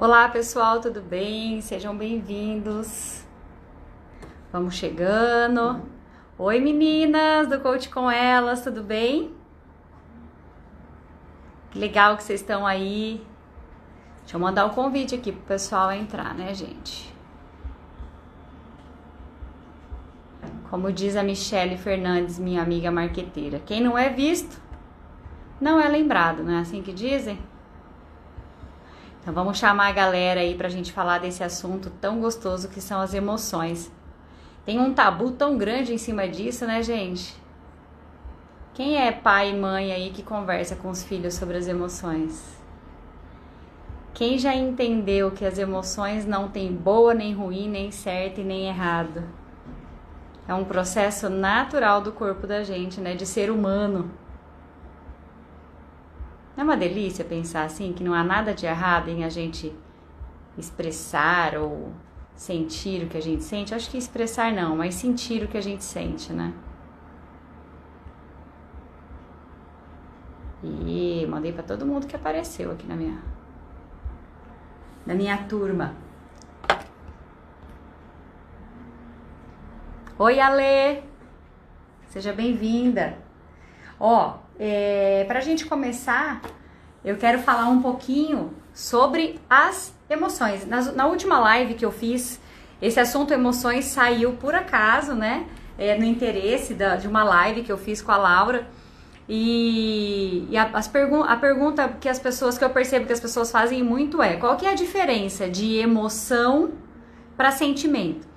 Olá pessoal, tudo bem? Sejam bem-vindos. Vamos chegando. Oi meninas do Coach com Elas, tudo bem? Que legal que vocês estão aí. Deixa eu mandar o um convite aqui pro pessoal entrar, né, gente? Como diz a Michele Fernandes, minha amiga marqueteira, quem não é visto não é lembrado, não é assim que dizem? Então vamos chamar a galera aí pra gente falar desse assunto tão gostoso que são as emoções. Tem um tabu tão grande em cima disso, né, gente? Quem é pai e mãe aí que conversa com os filhos sobre as emoções? Quem já entendeu que as emoções não tem boa nem ruim, nem certo e nem errado? É um processo natural do corpo da gente, né, de ser humano. Não é uma delícia pensar assim, que não há nada de errado em a gente expressar ou sentir o que a gente sente? Acho que expressar não, mas sentir o que a gente sente, né? E mandei para todo mundo que apareceu aqui na minha na minha turma. Oi, Ale! Seja bem-vinda. Ó, é, Para a gente começar, eu quero falar um pouquinho sobre as emoções. Na, na, última live que eu fiz, esse assunto emoções saiu por acaso, né? É, no interesse da, de uma live que eu fiz com a Laura. E, e a, as pergun a pergunta que as pessoas, que eu percebo que as pessoas fazem muito é: qual que é a diferença de emoção para sentimento?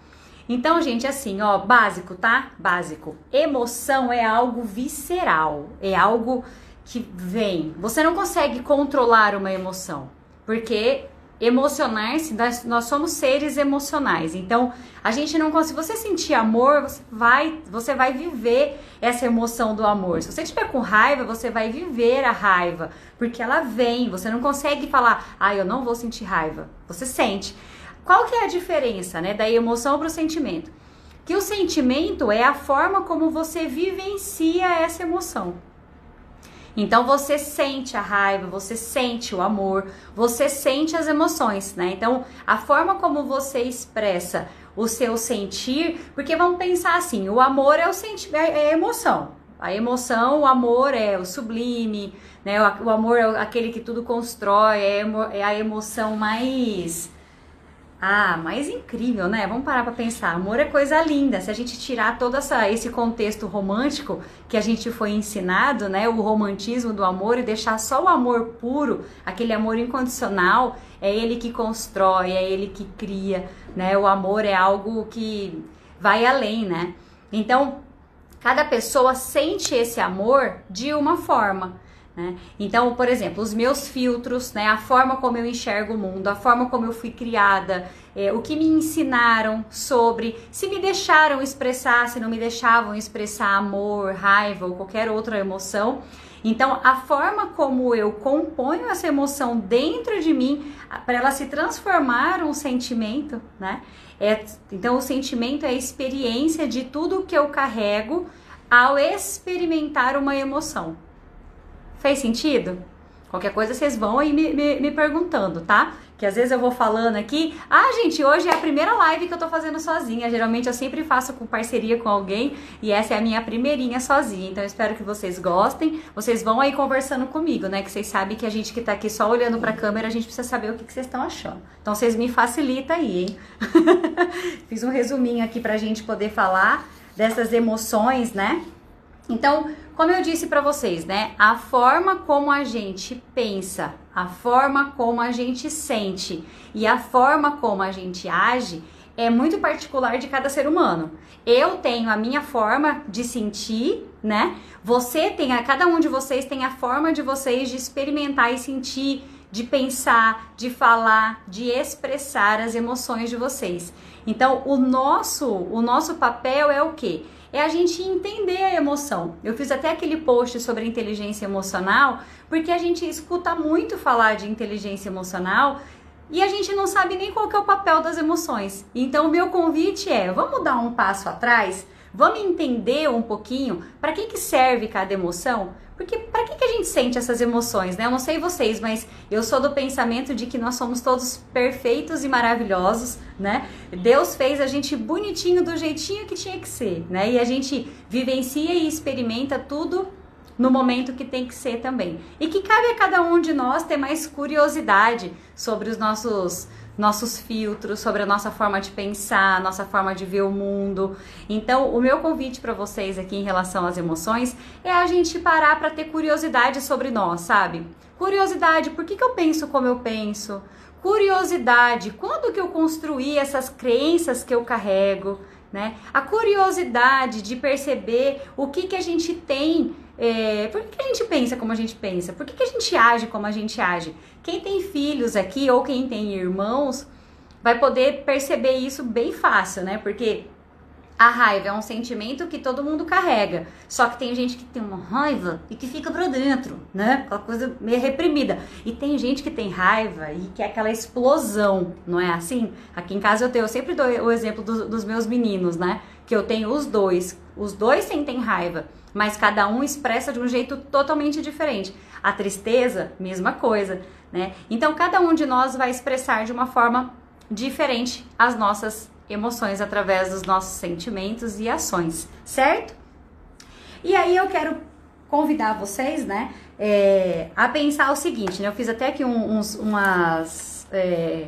Então, gente, assim, ó, básico, tá? Básico. Emoção é algo visceral, é algo que vem. Você não consegue controlar uma emoção, porque emocionar-se, nós somos seres emocionais. Então, a gente não consegue. Se você sentir amor, você vai, você vai viver essa emoção do amor. Se você estiver com raiva, você vai viver a raiva, porque ela vem. Você não consegue falar, ah, eu não vou sentir raiva. Você sente. Qual que é a diferença, né, da emoção para o sentimento? Que o sentimento é a forma como você vivencia essa emoção. Então você sente a raiva, você sente o amor, você sente as emoções, né? Então a forma como você expressa o seu sentir, porque vamos pensar assim, o amor é o sentimento, é, é a emoção. A emoção, o amor é o sublime, né? O, amor é aquele que tudo constrói, é, é a emoção mais ah, mais incrível, né? Vamos parar para pensar. Amor é coisa linda. Se a gente tirar todo essa, esse contexto romântico que a gente foi ensinado, né? O romantismo do amor e deixar só o amor puro, aquele amor incondicional, é ele que constrói, é ele que cria, né? O amor é algo que vai além, né? Então, cada pessoa sente esse amor de uma forma. Né? Então, por exemplo, os meus filtros, né, a forma como eu enxergo o mundo, a forma como eu fui criada, é, o que me ensinaram sobre, se me deixaram expressar, se não me deixavam expressar amor, raiva ou qualquer outra emoção. Então, a forma como eu componho essa emoção dentro de mim, para ela se transformar um sentimento, né? É, então, o sentimento é a experiência de tudo que eu carrego ao experimentar uma emoção. Fez sentido? Qualquer coisa vocês vão aí me, me, me, perguntando, tá? Que às vezes eu vou falando aqui, ah, gente, hoje é a primeira live que eu tô fazendo sozinha. Geralmente eu sempre faço com parceria com alguém e essa é a minha primeirinha sozinha. Então eu espero que vocês gostem. Vocês vão aí conversando comigo, né? Que vocês sabem que a gente que tá aqui só olhando pra câmera, a gente precisa saber o que, que vocês estão achando. Então vocês me facilitam aí, hein? Fiz um resuminho aqui pra gente poder falar dessas emoções, né? Então, como eu disse para vocês, né? A forma como a gente pensa, a forma como a gente sente e a forma como a gente age é muito particular de cada ser humano. Eu tenho a minha forma de sentir, né? Você tem, a cada um de vocês tem a forma de vocês de experimentar e sentir, de pensar, de falar, de expressar as emoções de vocês. Então, o nosso, o nosso papel é o quê? É a gente entender a emoção. Eu fiz até aquele post sobre inteligência emocional, porque a gente escuta muito falar de inteligência emocional e a gente não sabe nem qual é o papel das emoções. Então, o meu convite é: vamos dar um passo atrás Vamos entender um pouquinho para que, que serve cada emoção? Porque para que, que a gente sente essas emoções, né? Eu não sei vocês, mas eu sou do pensamento de que nós somos todos perfeitos e maravilhosos, né? Deus fez a gente bonitinho do jeitinho que tinha que ser, né? E a gente vivencia e experimenta tudo no momento que tem que ser também. E que cabe a cada um de nós ter mais curiosidade sobre os nossos nossos filtros, sobre a nossa forma de pensar, nossa forma de ver o mundo. Então, o meu convite para vocês aqui em relação às emoções é a gente parar para ter curiosidade sobre nós, sabe? Curiosidade, por que, que eu penso como eu penso? Curiosidade, quando que eu construí essas crenças que eu carrego? Né? A curiosidade de perceber o que, que a gente tem é, por que, a gente pensa como a gente pensa? Por que, a gente age como a gente age? Quem tem filhos aqui ou quem tem irmãos vai poder perceber isso bem fácil, né? Porque a raiva é um sentimento que todo mundo carrega. Só que tem gente que tem uma raiva e que fica pra dentro, né? Aquela coisa meio reprimida. E tem gente que tem raiva e que é aquela explosão, não é assim? Aqui em casa eu tenho, eu sempre dou o exemplo do, dos meus meninos, né? Que eu tenho os dois. Os dois sentem raiva mas cada um expressa de um jeito totalmente diferente. A tristeza, mesma coisa, né? Então cada um de nós vai expressar de uma forma diferente as nossas emoções através dos nossos sentimentos e ações, certo? E aí eu quero convidar vocês, né, é, a pensar o seguinte, né? Eu fiz até aqui uns, umas, é,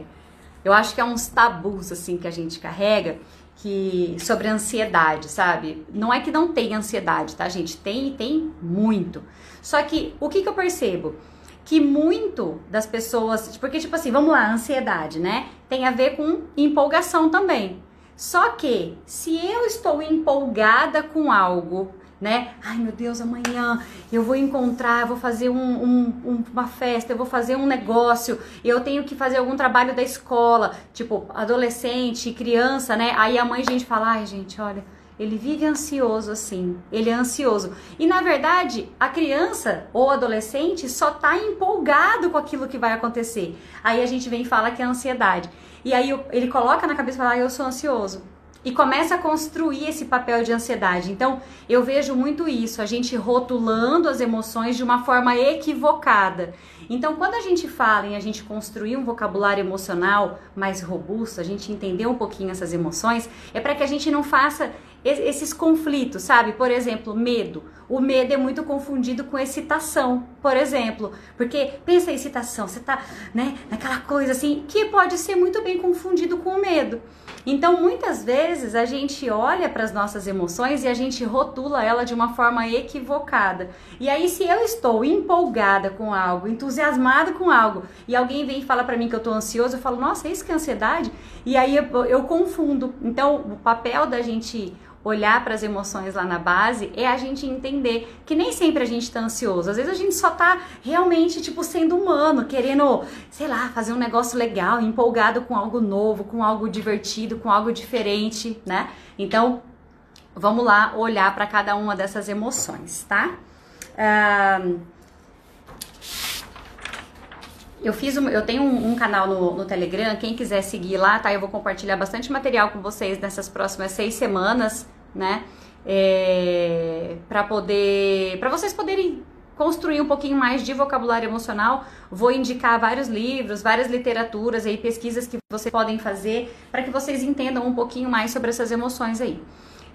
eu acho que é uns tabus assim que a gente carrega que sobre ansiedade, sabe? Não é que não tem ansiedade, tá, gente? Tem e tem muito. Só que o que, que eu percebo? Que muito das pessoas, porque tipo assim, vamos lá, ansiedade, né? Tem a ver com empolgação também. Só que se eu estou empolgada com algo né? Ai meu Deus, amanhã eu vou encontrar, eu vou fazer um, um, uma festa, eu vou fazer um negócio, eu tenho que fazer algum trabalho da escola, tipo adolescente, criança, né? Aí a mãe, a gente fala, ai gente, olha, ele vive ansioso assim, ele é ansioso. E na verdade, a criança ou adolescente só tá empolgado com aquilo que vai acontecer. Aí a gente vem e fala que é ansiedade. E aí ele coloca na cabeça e fala, ah, eu sou ansioso e começa a construir esse papel de ansiedade. Então, eu vejo muito isso, a gente rotulando as emoções de uma forma equivocada. Então, quando a gente fala em a gente construir um vocabulário emocional mais robusto, a gente entender um pouquinho essas emoções, é para que a gente não faça esses conflitos, sabe? Por exemplo, medo. O medo é muito confundido com excitação, por exemplo. Porque pensa em excitação, você tá, né, naquela coisa assim, que pode ser muito bem confundido com o medo. Então, muitas vezes a gente olha para as nossas emoções e a gente rotula ela de uma forma equivocada. E aí, se eu estou empolgada com algo, entusiasmada com algo, e alguém vem e fala para mim que eu estou ansioso, eu falo, nossa, é isso que é ansiedade? E aí eu, eu confundo. Então, o papel da gente olhar para as emoções lá na base é a gente entender que nem sempre a gente está ansioso. Às vezes a gente só está realmente, tipo, sendo humano, querendo, sei lá, fazer um negócio legal, empolgado com algo novo, com algo divertido, com algo diferente, né? Então, vamos lá olhar para cada uma dessas emoções, tá? Uh, eu fiz um, eu tenho um, um canal no, no, Telegram, quem quiser seguir lá, tá? Eu vou compartilhar bastante material com vocês nessas próximas seis semanas, né? É, para poder, para vocês poderem construir um pouquinho mais de vocabulário emocional, vou indicar vários livros, várias literaturas e pesquisas que vocês podem fazer para que vocês entendam um pouquinho mais sobre essas emoções aí.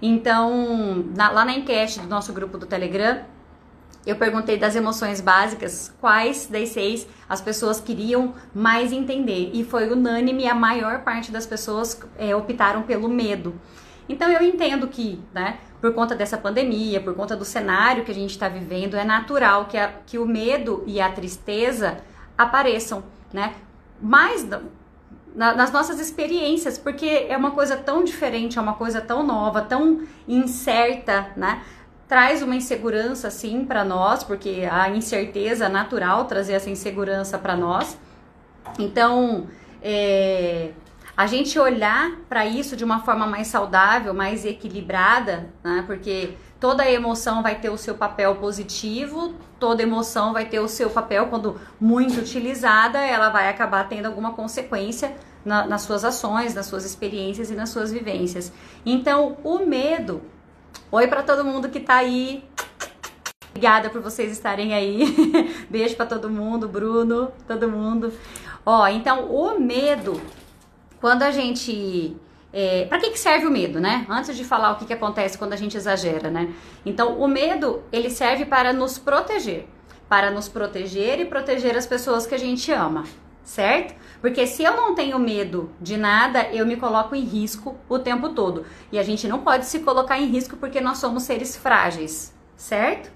Então, na, lá na enquete do nosso grupo do Telegram, eu perguntei das emoções básicas, quais das seis as pessoas queriam mais entender. E foi unânime, a maior parte das pessoas é, optaram pelo medo. Então eu entendo que, né, por conta dessa pandemia, por conta do cenário que a gente está vivendo, é natural que, a, que o medo e a tristeza apareçam, né? Mais na, nas nossas experiências, porque é uma coisa tão diferente, é uma coisa tão nova, tão incerta, né? Traz uma insegurança assim para nós, porque a incerteza natural trazer essa insegurança para nós. Então, é, a gente olhar para isso de uma forma mais saudável, mais equilibrada, né? Porque toda emoção vai ter o seu papel positivo, toda emoção vai ter o seu papel quando muito utilizada, ela vai acabar tendo alguma consequência na, nas suas ações, nas suas experiências e nas suas vivências. Então, o medo Oi para todo mundo que tá aí. Obrigada por vocês estarem aí. Beijo para todo mundo, Bruno, todo mundo. Ó, então o medo, quando a gente é, para que, que serve o medo, né? Antes de falar o que, que acontece quando a gente exagera, né? Então, o medo, ele serve para nos proteger. Para nos proteger e proteger as pessoas que a gente ama, certo? Porque se eu não tenho medo de nada, eu me coloco em risco o tempo todo. E a gente não pode se colocar em risco porque nós somos seres frágeis, certo?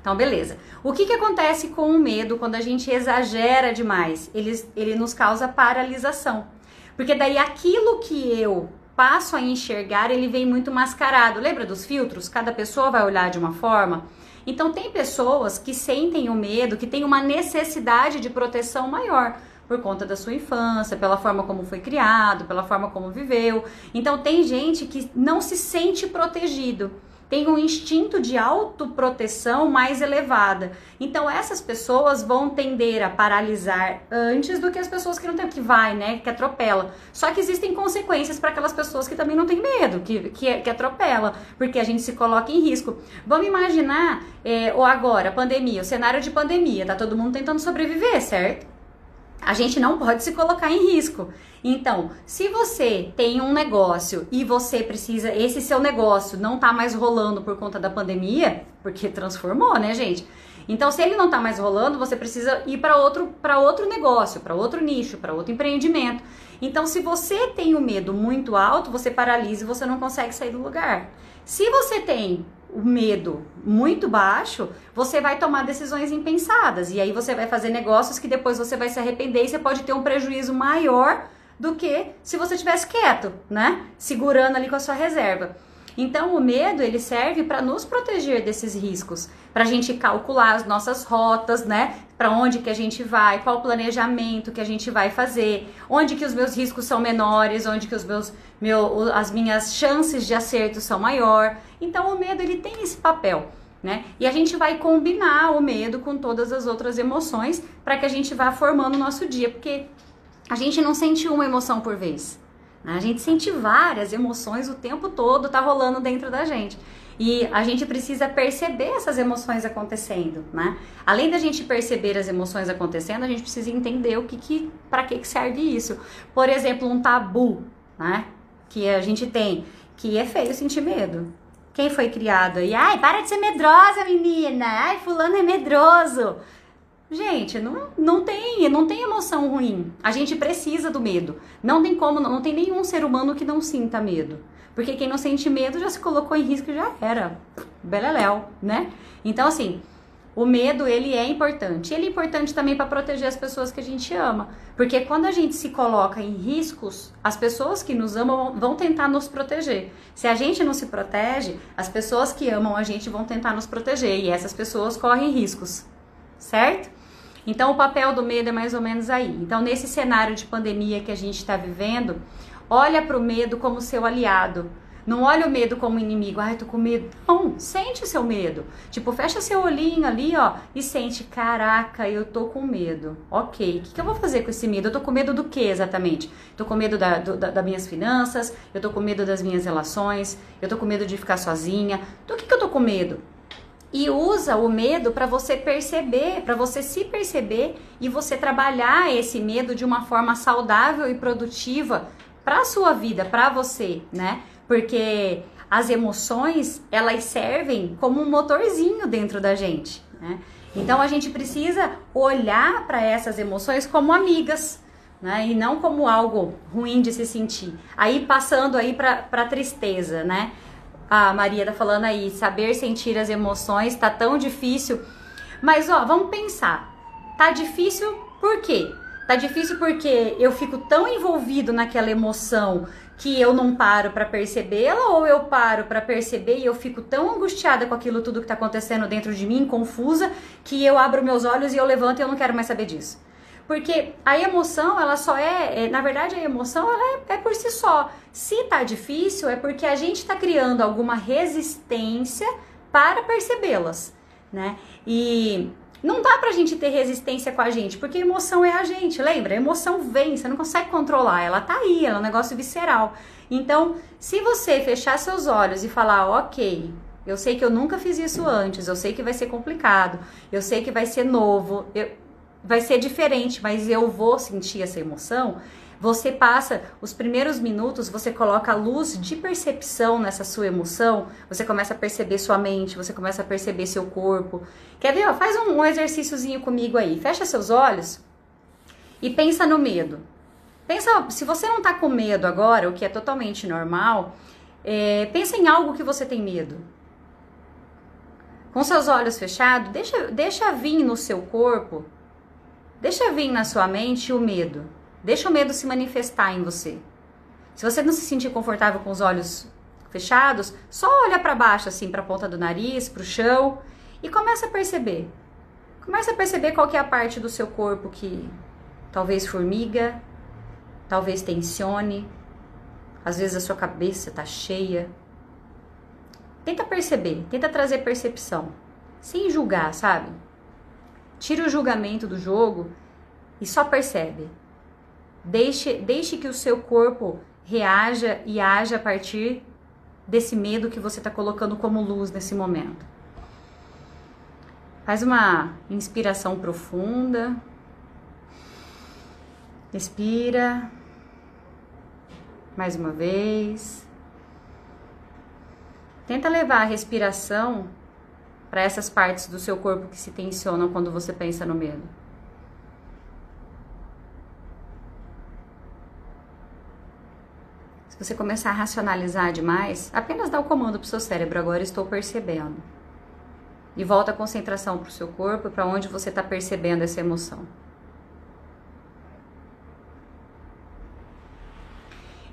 Então, beleza. O que, que acontece com o medo quando a gente exagera demais? Ele, ele nos causa paralisação. Porque daí aquilo que eu passo a enxergar, ele vem muito mascarado. Lembra dos filtros? Cada pessoa vai olhar de uma forma. Então tem pessoas que sentem o medo, que têm uma necessidade de proteção maior por conta da sua infância, pela forma como foi criado, pela forma como viveu. Então tem gente que não se sente protegido tem um instinto de autoproteção mais elevada. Então essas pessoas vão tender a paralisar antes do que as pessoas que não têm que vai, né, que atropela. Só que existem consequências para aquelas pessoas que também não têm medo, que, que, que atropela, porque a gente se coloca em risco. Vamos imaginar, é, ou agora, pandemia, o cenário de pandemia, tá todo mundo tentando sobreviver, certo? A gente não pode se colocar em risco. Então, se você tem um negócio e você precisa, esse seu negócio não tá mais rolando por conta da pandemia, porque transformou, né, gente? Então, se ele não tá mais rolando, você precisa ir para outro, para outro negócio, para outro nicho, para outro empreendimento. Então, se você tem o medo muito alto, você paralisa e você não consegue sair do lugar. Se você tem o medo muito baixo, você vai tomar decisões impensadas. E aí você vai fazer negócios que depois você vai se arrepender e você pode ter um prejuízo maior do que se você tivesse quieto, né? Segurando ali com a sua reserva. Então, o medo ele serve para nos proteger desses riscos, para a gente calcular as nossas rotas, né? Para onde que a gente vai, qual o planejamento que a gente vai fazer, onde que os meus riscos são menores, onde que os meus, meu, as minhas chances de acerto são maior. Então, o medo ele tem esse papel. Né? E a gente vai combinar o medo com todas as outras emoções para que a gente vá formando o nosso dia, porque a gente não sente uma emoção por vez. A gente sente várias emoções o tempo todo, tá rolando dentro da gente. E a gente precisa perceber essas emoções acontecendo, né? Além da gente perceber as emoções acontecendo, a gente precisa entender o que, que para que, que serve isso. Por exemplo, um tabu, né? Que a gente tem, que é feio sentir medo. Quem foi criado aí? Ai, para de ser medrosa, menina. Ai, fulano é medroso. Gente, não, não tem, não tem emoção ruim. A gente precisa do medo. Não tem como, não tem nenhum ser humano que não sinta medo. Porque quem não sente medo já se colocou em risco e já era. Beleléu, né? Então, assim, o medo, ele é importante. Ele é importante também para proteger as pessoas que a gente ama. Porque quando a gente se coloca em riscos, as pessoas que nos amam vão tentar nos proteger. Se a gente não se protege, as pessoas que amam a gente vão tentar nos proteger. E essas pessoas correm riscos, certo? Então, o papel do medo é mais ou menos aí. Então, nesse cenário de pandemia que a gente está vivendo, olha para o medo como seu aliado. Não olha o medo como inimigo. Ai, tô com medo. Não, sente o seu medo. Tipo, fecha seu olhinho ali, ó, e sente, caraca, eu tô com medo. Ok, o que, que eu vou fazer com esse medo? Eu tô com medo do que exatamente? Tô com medo da, do, da, das minhas finanças, eu tô com medo das minhas relações, eu tô com medo de ficar sozinha. Do que, que eu tô com medo? E usa o medo para você perceber, para você se perceber e você trabalhar esse medo de uma forma saudável e produtiva para sua vida, para você, né? Porque as emoções, elas servem como um motorzinho dentro da gente, né? Então a gente precisa olhar para essas emoções como amigas, né? E não como algo ruim de se sentir. Aí passando aí para tristeza, né? A Maria tá falando aí, saber sentir as emoções tá tão difícil. Mas ó, vamos pensar. Tá difícil por quê? Tá difícil porque eu fico tão envolvido naquela emoção que eu não paro para percebê-la ou eu paro para perceber e eu fico tão angustiada com aquilo tudo que tá acontecendo dentro de mim, confusa, que eu abro meus olhos e eu levanto e eu não quero mais saber disso. Porque a emoção, ela só é, é na verdade, a emoção ela é, é, por si só. Se tá difícil, é porque a gente está criando alguma resistência para percebê-las, né? E Não dá pra gente ter resistência com a gente, porque emoção é a gente, lembra? A emoção vem, você não consegue controlar, ela tá aí, ela é um negócio visceral. Então, se você fechar seus olhos e falar, ok, eu sei que eu nunca fiz isso antes, eu sei que vai ser complicado, eu sei que vai ser novo, eu, vai ser diferente, mas eu vou sentir essa emoção. Você passa os primeiros minutos, você coloca a luz de percepção nessa sua emoção, você começa a perceber sua mente, você começa a perceber seu corpo. Quer ver? Faz um, um exercíciozinho comigo aí. Fecha seus olhos e pensa no medo. Pensa, se você não tá com medo agora, o que é totalmente normal, é, pensa em algo que você tem medo. Com seus olhos fechados, deixa, deixa vir no seu corpo, deixa vir na sua mente o medo. Deixa o medo se manifestar em você. Se você não se sentir confortável com os olhos fechados, só olha para baixo, assim, para a ponta do nariz, para o chão e começa a perceber. Começa a perceber qual é a parte do seu corpo que talvez formiga, talvez tensione, às vezes a sua cabeça está cheia. Tenta perceber, tenta trazer percepção, sem julgar, sabe? Tira o julgamento do jogo e só percebe. Deixe, deixe que o seu corpo reaja e haja a partir desse medo que você está colocando como luz nesse momento. Faz uma inspiração profunda. Respira. Mais uma vez. Tenta levar a respiração para essas partes do seu corpo que se tensionam quando você pensa no medo. Se você começar a racionalizar demais, apenas dá o comando para o seu cérebro, agora estou percebendo. E volta a concentração para o seu corpo, para onde você está percebendo essa emoção.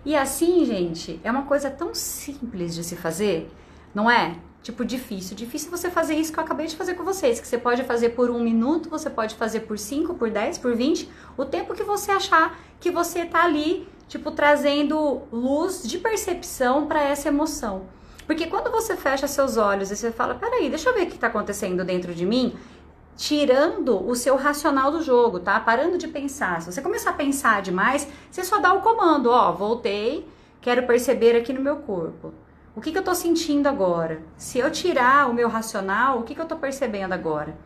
E assim, gente, é uma coisa tão simples de se fazer, não é? Tipo, difícil. Difícil você fazer isso que eu acabei de fazer com vocês, que você pode fazer por um minuto, você pode fazer por cinco, por dez, por vinte, o tempo que você achar que você tá ali tipo, trazendo luz de percepção para essa emoção. Porque quando você fecha seus olhos e você fala, peraí, deixa eu ver o que está acontecendo dentro de mim, tirando o seu racional do jogo, tá? Parando de pensar. Se você começar a pensar demais, você só dá o comando, ó, voltei, quero perceber aqui no meu corpo. O que, que eu tô sentindo agora? Se eu tirar o meu racional, o que, que eu tô percebendo agora?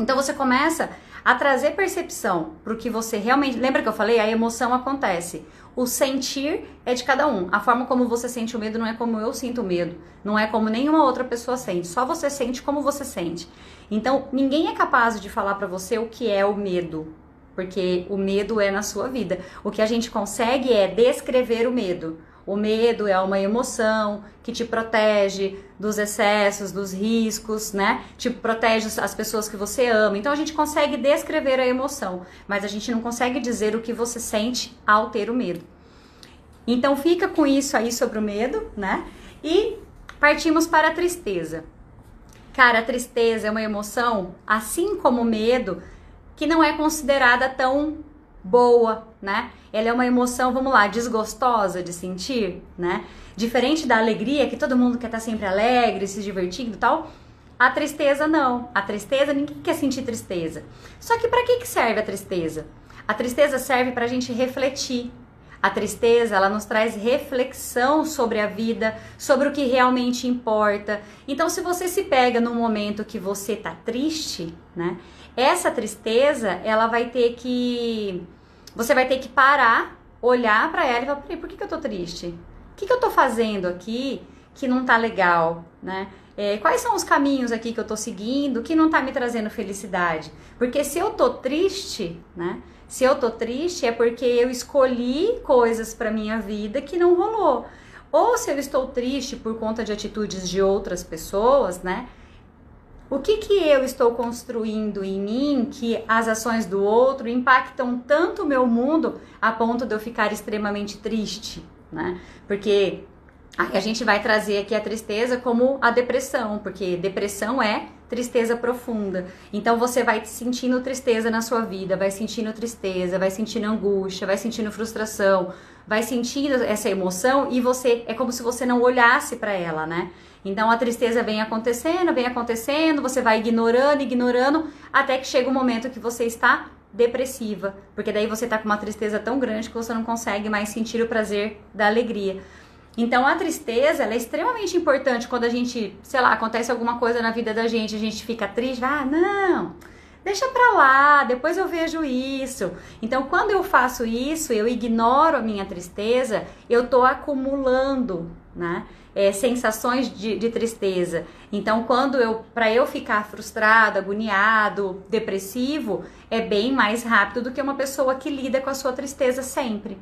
Então você começa a trazer percepção para que você realmente. Lembra que eu falei? A emoção acontece. O sentir é de cada um. A forma como você sente o medo não é como eu sinto o medo. Não é como nenhuma outra pessoa sente. Só você sente como você sente. Então, ninguém é capaz de falar para você o que é o medo. Porque o medo é na sua vida. O que a gente consegue é descrever o medo. O medo é uma emoção que te protege dos excessos, dos riscos, né? Te protege as pessoas que você ama. Então a gente consegue descrever a emoção, mas a gente não consegue dizer o que você sente ao ter o medo. Então fica com isso aí sobre o medo, né? E partimos para a tristeza. Cara, a tristeza é uma emoção, assim como o medo, que não é considerada tão boa, né? Ela é uma emoção, vamos lá, desgostosa de sentir, né? Diferente da alegria, que todo mundo quer estar sempre alegre, se divertindo e tal. A tristeza não. A tristeza, ninguém quer sentir tristeza. Só que para que, que serve a tristeza? A tristeza serve para a gente refletir. A tristeza, ela nos traz reflexão sobre a vida, sobre o que realmente importa. Então, se você se pega num momento que você tá triste, né? Essa tristeza, ela vai ter que você vai ter que parar, olhar para ela e falar: por que, que eu tô triste? O que, que eu tô fazendo aqui que não tá legal, né? É, quais são os caminhos aqui que eu tô seguindo que não tá me trazendo felicidade? Porque se eu tô triste, né? Se eu tô triste é porque eu escolhi coisas para minha vida que não rolou. Ou se eu estou triste por conta de atitudes de outras pessoas, né? O que, que eu estou construindo em mim que as ações do outro impactam tanto o meu mundo a ponto de eu ficar extremamente triste, né? Porque a gente vai trazer aqui a tristeza como a depressão, porque depressão é tristeza profunda. Então você vai sentindo tristeza na sua vida, vai sentindo tristeza, vai sentindo angústia, vai sentindo frustração, vai sentindo essa emoção e você é como se você não olhasse para ela, né? Então a tristeza vem acontecendo, vem acontecendo, você vai ignorando, ignorando, até que chega um momento que você está depressiva, porque daí você tá com uma tristeza tão grande que você não consegue mais sentir o prazer da alegria. Então a tristeza é extremamente importante quando a gente, sei lá, acontece alguma coisa na vida da gente, a gente fica triste, ah, não, deixa pra lá, depois eu vejo isso. Então quando eu faço isso, eu ignoro a minha tristeza, eu tô acumulando, né? É, sensações de, de, tristeza. Então, quando eu, para eu ficar frustrado, agoniado, depressivo, é bem mais rápido do que uma pessoa que lida com a sua tristeza sempre.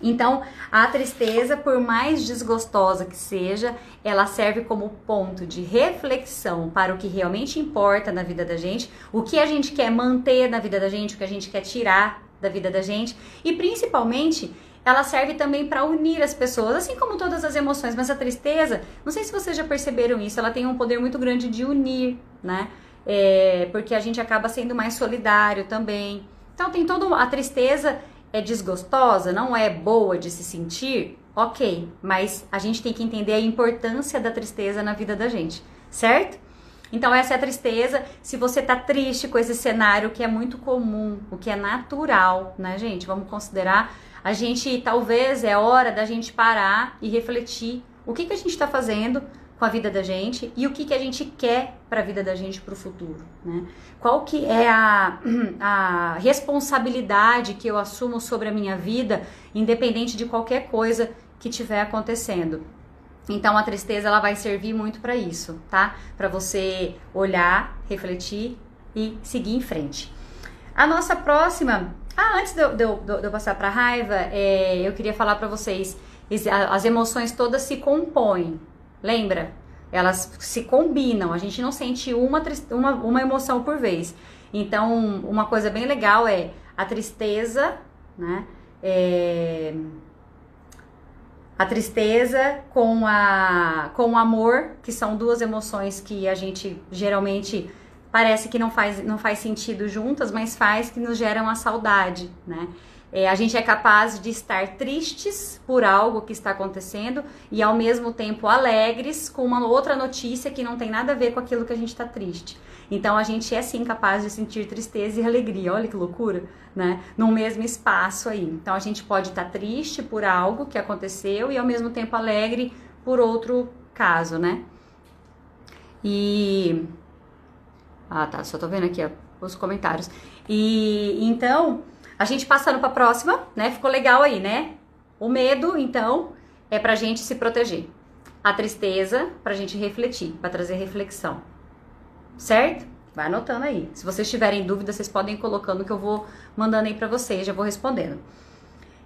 Então, a tristeza, por mais desgostosa que seja, ela serve como ponto de reflexão para o que realmente importa na vida da gente, o que a gente quer manter na vida da gente, o que a gente quer tirar da vida da gente, e principalmente ela serve também para unir as pessoas, assim como todas as emoções, mas a tristeza, não sei se vocês já perceberam isso, ela tem um poder muito grande de unir, né? É, porque a gente acaba sendo mais solidário também. Então tem toda a tristeza, é desgostosa, não é boa de se sentir, ok, mas a gente tem que entender a importância da tristeza na vida da gente, certo? Então essa é a tristeza. Se você tá triste com esse cenário que é muito comum, o que é natural, né, gente? Vamos considerar. A gente talvez é hora da gente parar e refletir o que, que a gente está fazendo com a vida da gente e o que, que a gente quer para a vida da gente para o futuro, né? Qual que é a, a responsabilidade que eu assumo sobre a minha vida, independente de qualquer coisa que estiver acontecendo. Então a tristeza ela vai servir muito para isso, tá? Para você olhar, refletir e seguir em frente. A nossa próxima, ah, antes de eu, de eu, de eu passar para raiva, é, eu queria falar para vocês, as emoções todas se compõem, Lembra? Elas se combinam, a gente não sente uma, uma, uma emoção por vez. Então, uma coisa bem legal é a tristeza, né? É, a tristeza com, a, com o amor, que são duas emoções que a gente geralmente parece que não faz, não faz sentido juntas, mas faz que nos geram a saudade, né? É, a gente é capaz de estar tristes por algo que está acontecendo e ao mesmo tempo alegres com uma outra notícia que não tem nada a ver com aquilo que a gente está triste. Então a gente é sim capaz de sentir tristeza e alegria. Olha que loucura, né? No mesmo espaço aí. Então a gente pode estar triste por algo que aconteceu e ao mesmo tempo alegre por outro caso, né? E ah, tá, só tô vendo aqui ó, os comentários. E então, a gente passando para a próxima, né? Ficou legal aí, né? O medo, então, é pra gente se proteger. A tristeza, pra gente refletir, para trazer reflexão. Certo? Vai anotando aí. Se vocês tiverem dúvidas, vocês podem ir colocando que eu vou mandando aí para vocês, já vou respondendo.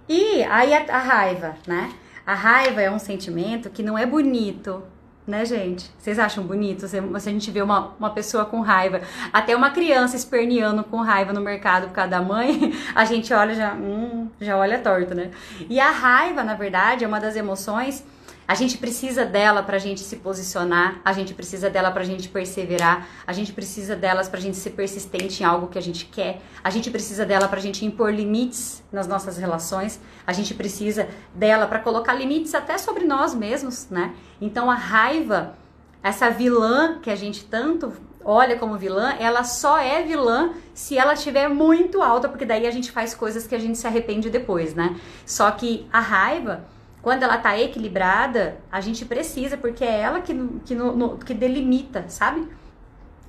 E aí a, a raiva, né? A raiva é um sentimento que não é bonito, né, gente? Vocês acham bonito se, a gente vê uma, uma pessoa com raiva, até uma criança esperneando com raiva no mercado por causa da mãe, a gente olha já, hum, já olha torto, né? E a raiva, na verdade, é uma das emoções a gente precisa dela para a gente se posicionar, a gente precisa dela para a gente perseverar, a gente precisa delas para a gente ser persistente em algo que a gente quer, a gente precisa dela para a gente impor limites nas nossas relações, a gente precisa dela para colocar limites até sobre nós mesmos, né? Então a raiva, essa vilã que a gente tanto olha como vilã, ela só é vilã se ela estiver muito alta, porque daí a gente faz coisas que a gente se arrepende depois, né? Só que a raiva quando ela tá equilibrada, a gente precisa, porque é ela que, que, no, no, que delimita, sabe?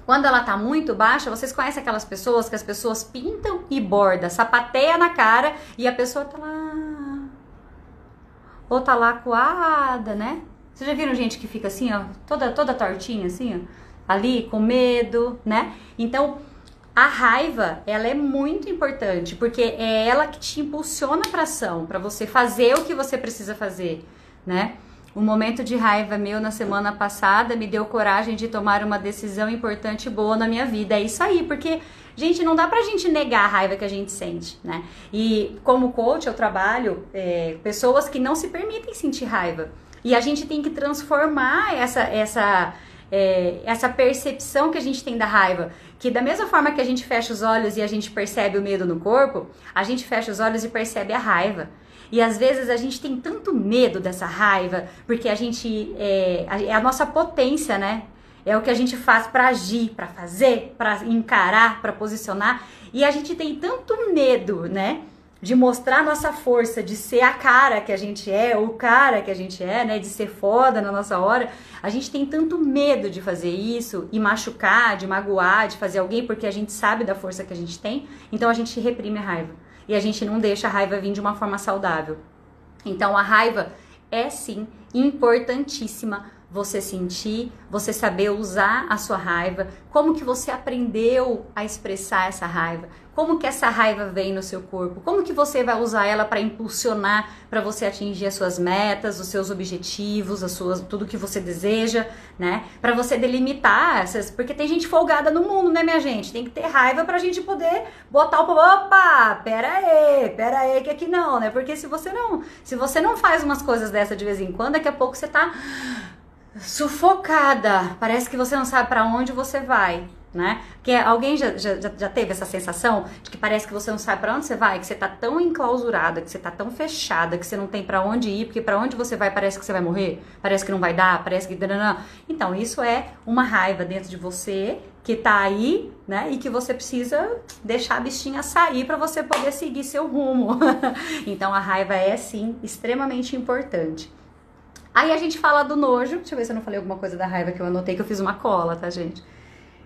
Quando ela tá muito baixa, vocês conhecem aquelas pessoas que as pessoas pintam e borda, sapateia na cara e a pessoa tá lá. Ou tá lá coada, né? Vocês já viram gente que fica assim, ó, toda, toda tortinha, assim, ó, ali com medo, né? Então, a raiva, ela é muito importante, porque é ela que te impulsiona para ação, para você fazer o que você precisa fazer, né? Um momento de raiva meu na semana passada me deu coragem de tomar uma decisão importante e boa na minha vida. É isso aí, porque, gente, não dá pra gente negar a raiva que a gente sente, né? E como coach, eu trabalho é, pessoas que não se permitem sentir raiva. E a gente tem que transformar essa, essa, é, essa percepção que a gente tem da raiva que da mesma forma que a gente fecha os olhos e a gente percebe o medo no corpo, a gente fecha os olhos e percebe a raiva. E às vezes a gente tem tanto medo dessa raiva, porque a gente é, é a nossa potência, né? É o que a gente faz para agir, para fazer, para encarar, para posicionar. E a gente tem tanto medo, né? De mostrar nossa força, de ser a cara que a gente é, ou o cara que a gente é, né? De ser foda na nossa hora. A gente tem tanto medo de fazer isso e machucar, de magoar, de fazer alguém, porque a gente sabe da força que a gente tem. Então a gente reprime a raiva. E a gente não deixa a raiva vir de uma forma saudável. Então a raiva é sim importantíssima você sentir, você saber usar a sua raiva, como que você aprendeu a expressar essa raiva, como que essa raiva vem no seu corpo, como que você vai usar ela para impulsionar para você atingir as suas metas, os seus objetivos, as suas tudo que você deseja, né? Para você delimitar essas, porque tem gente folgada no mundo, né, minha gente? Tem que ter raiva pra gente poder botar o opa, pera aí, pera aí que aqui não, né? Porque se você não, se você não faz umas coisas dessa de vez em quando, daqui a pouco você tá sufocada. Parece que você não sabe para onde você vai, né? Que alguém já, já, já teve essa sensação de que parece que você não sabe para onde você vai, que você tá tão enclausurada, que você tá tão fechada, que você não tem para onde ir, porque para onde você vai parece que você vai morrer, parece que não vai dar, parece que então isso é uma raiva dentro de você que tá aí, né? E que você precisa deixar a bichinha sair para você poder seguir seu rumo. então a raiva é sim extremamente importante. Aí a gente fala do nojo. Deixa eu ver se eu não falei alguma coisa da raiva que eu anotei, que eu fiz uma cola, tá, gente?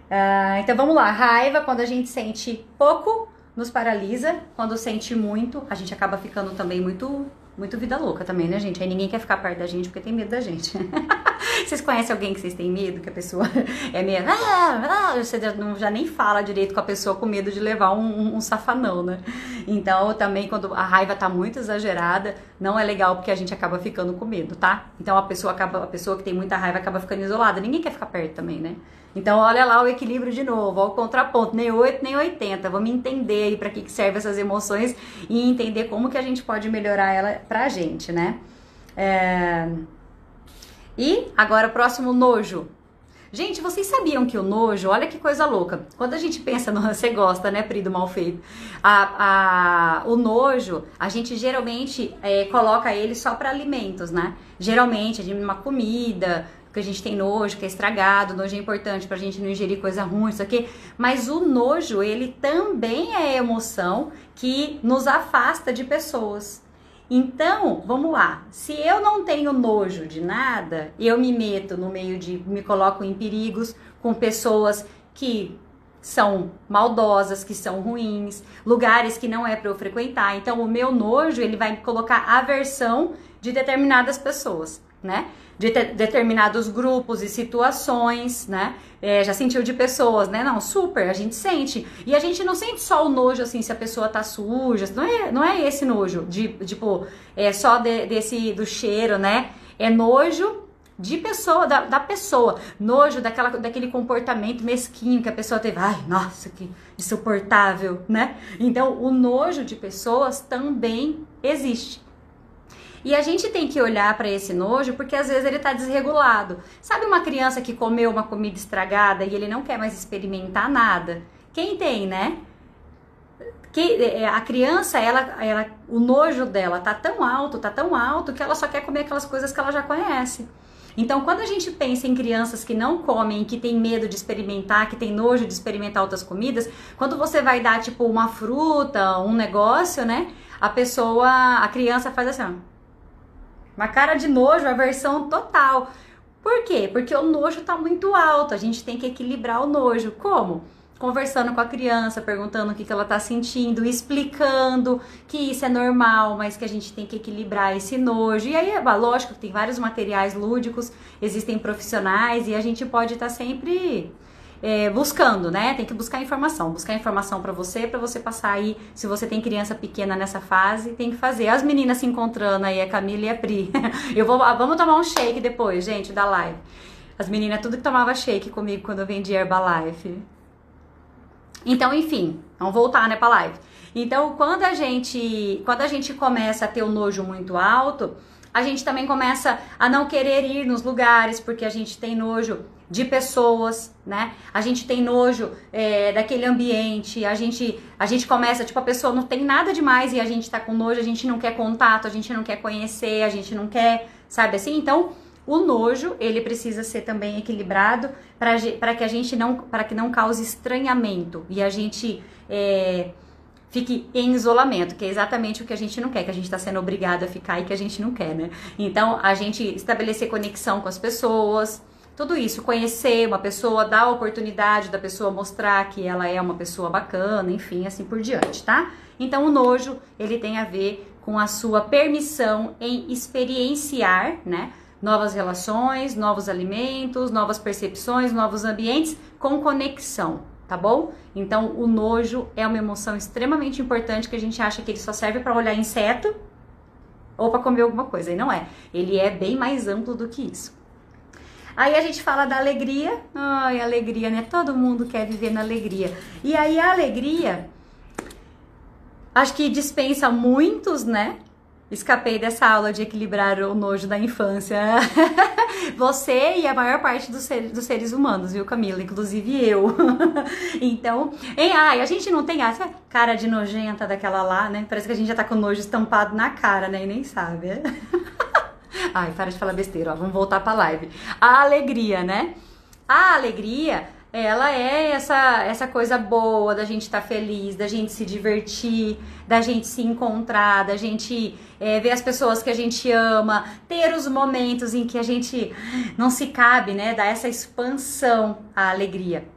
Uh, então vamos lá. Raiva, quando a gente sente pouco, nos paralisa. Quando sente muito, a gente acaba ficando também muito muito vida louca também, né, gente? Aí ninguém quer ficar perto da gente porque tem medo da gente. vocês conhecem alguém que vocês têm medo, que a pessoa é meio. Ah, ah, você já, não, já nem fala direito com a pessoa com medo de levar um, um, um, safanão, né? Então, também, quando a raiva tá muito exagerada, não é legal porque a gente acaba ficando com medo, tá? Então, a pessoa acaba, a pessoa que tem muita raiva acaba ficando isolada. Ninguém quer ficar perto também, né? Então, olha lá o equilíbrio de novo, ó, o contraponto, nem 8 nem 80. Vamos entender aí para que, que servem essas emoções e entender como que a gente pode melhorar ela pra gente, né? É... E agora, próximo nojo. Gente, vocês sabiam que o nojo, olha que coisa louca. Quando a gente pensa no. Você gosta, né, Pri, do mal feito? A, a, o nojo, a gente geralmente é, coloca ele só para alimentos, né? Geralmente, uma comida, que a gente tem nojo, que é estragado, nojo é importante pra gente não ingerir coisa ruim, isso aqui. Mas o nojo, ele também é emoção que nos afasta de pessoas. Então, vamos lá. Se eu não tenho nojo de nada, eu me meto no meio de, me coloco em perigos com pessoas que são maldosas, que são ruins, lugares que não é para eu frequentar. Então, o meu nojo, ele vai colocar aversão de determinadas pessoas, né? De determinados grupos e situações, né? É, já sentiu de pessoas, né? Não, super, a gente sente. E a gente não sente só o nojo, assim, se a pessoa tá suja, não é, não é esse nojo, de, tipo, é só de, desse, do cheiro, né? É nojo de pessoa, da, da pessoa, nojo daquela, daquele comportamento mesquinho que a pessoa teve, ai, nossa, que insuportável, né? Então, o nojo de pessoas também existe. E a gente tem que olhar para esse nojo porque às vezes ele está desregulado. Sabe uma criança que comeu uma comida estragada e ele não quer mais experimentar nada? Quem tem, né? Que é, a criança, ela, ela, o nojo dela tá tão alto, tá tão alto que ela só quer comer aquelas coisas que ela já conhece. Então, quando a gente pensa em crianças que não comem, que tem medo de experimentar, que tem nojo de experimentar outras comidas, quando você vai dar tipo uma fruta, um negócio, né? A pessoa, a criança faz assim, ó uma cara de nojo, aversão total. Por quê? Porque o nojo tá muito alto. A gente tem que equilibrar o nojo. Como? Conversando com a criança, perguntando o que, que ela tá sentindo, explicando que isso é normal, mas que a gente tem que equilibrar esse nojo. E aí, é lógico tem vários materiais lúdicos, existem profissionais e a gente pode estar tá sempre é, buscando, né? Tem que buscar informação, buscar informação para você, para você passar aí. Se você tem criança pequena nessa fase, tem que fazer. As meninas se encontrando aí, a Camila e a Pri. Eu vou, vamos tomar um shake depois, gente, da live. As meninas tudo que tomava shake comigo quando eu vendia Herbalife. Então, enfim, vamos voltar, né, pra live. Então, quando a gente, quando a gente começa a ter o um nojo muito alto, A gente também começa a não querer ir nos lugares porque a gente tem nojo de pessoas, né? A gente tem nojo é, daquele ambiente, a gente, a gente começa, tipo, a pessoa não tem nada demais e a gente tá com nojo, a gente não quer contato, a gente não quer conhecer, a gente não quer, sabe assim? Então, o nojo, ele precisa ser também equilibrado para que a gente não, para que não cause estranhamento e a gente é, fique em isolamento, que é exatamente o que a gente não quer, que a gente está sendo obrigado a ficar e que a gente não quer, né? Então, a gente estabelecer conexão com as pessoas, tudo isso, conhecer uma pessoa, dar a oportunidade da pessoa mostrar que ela é uma pessoa bacana, enfim, assim por diante, tá? Então o nojo, ele tem a ver com a sua permissão em experienciar, né? Novas relações, novos alimentos, novas percepções, novos ambientes com conexão, tá bom? Então o nojo é uma emoção extremamente importante que a gente acha que ele só serve para olhar inseto ou para comer alguma coisa, e não é. Ele é bem mais amplo do que isso. Aí a gente fala da alegria. Ai, alegria, né? Todo mundo quer viver na alegria. E aí a alegria, acho que dispensa muitos, né? Escapei dessa aula de equilibrar o nojo da infância. Você e a maior parte dos seres, dos seres humanos, viu, Camila? Inclusive eu. então, em, ai, a gente não tem essa cara de nojenta daquela lá, né? Parece que a gente já tá com nojo estampado na cara, né? E nem sabe. Ai, para de falar besteira, ó. Vamos voltar pra live. A alegria, né? A alegria, ela é essa, essa coisa boa da gente estar tá feliz, da gente se divertir, da gente se encontrar, da gente é, ver as pessoas que a gente ama, ter os momentos em que a gente não se cabe, né? Dar essa expansão à alegria.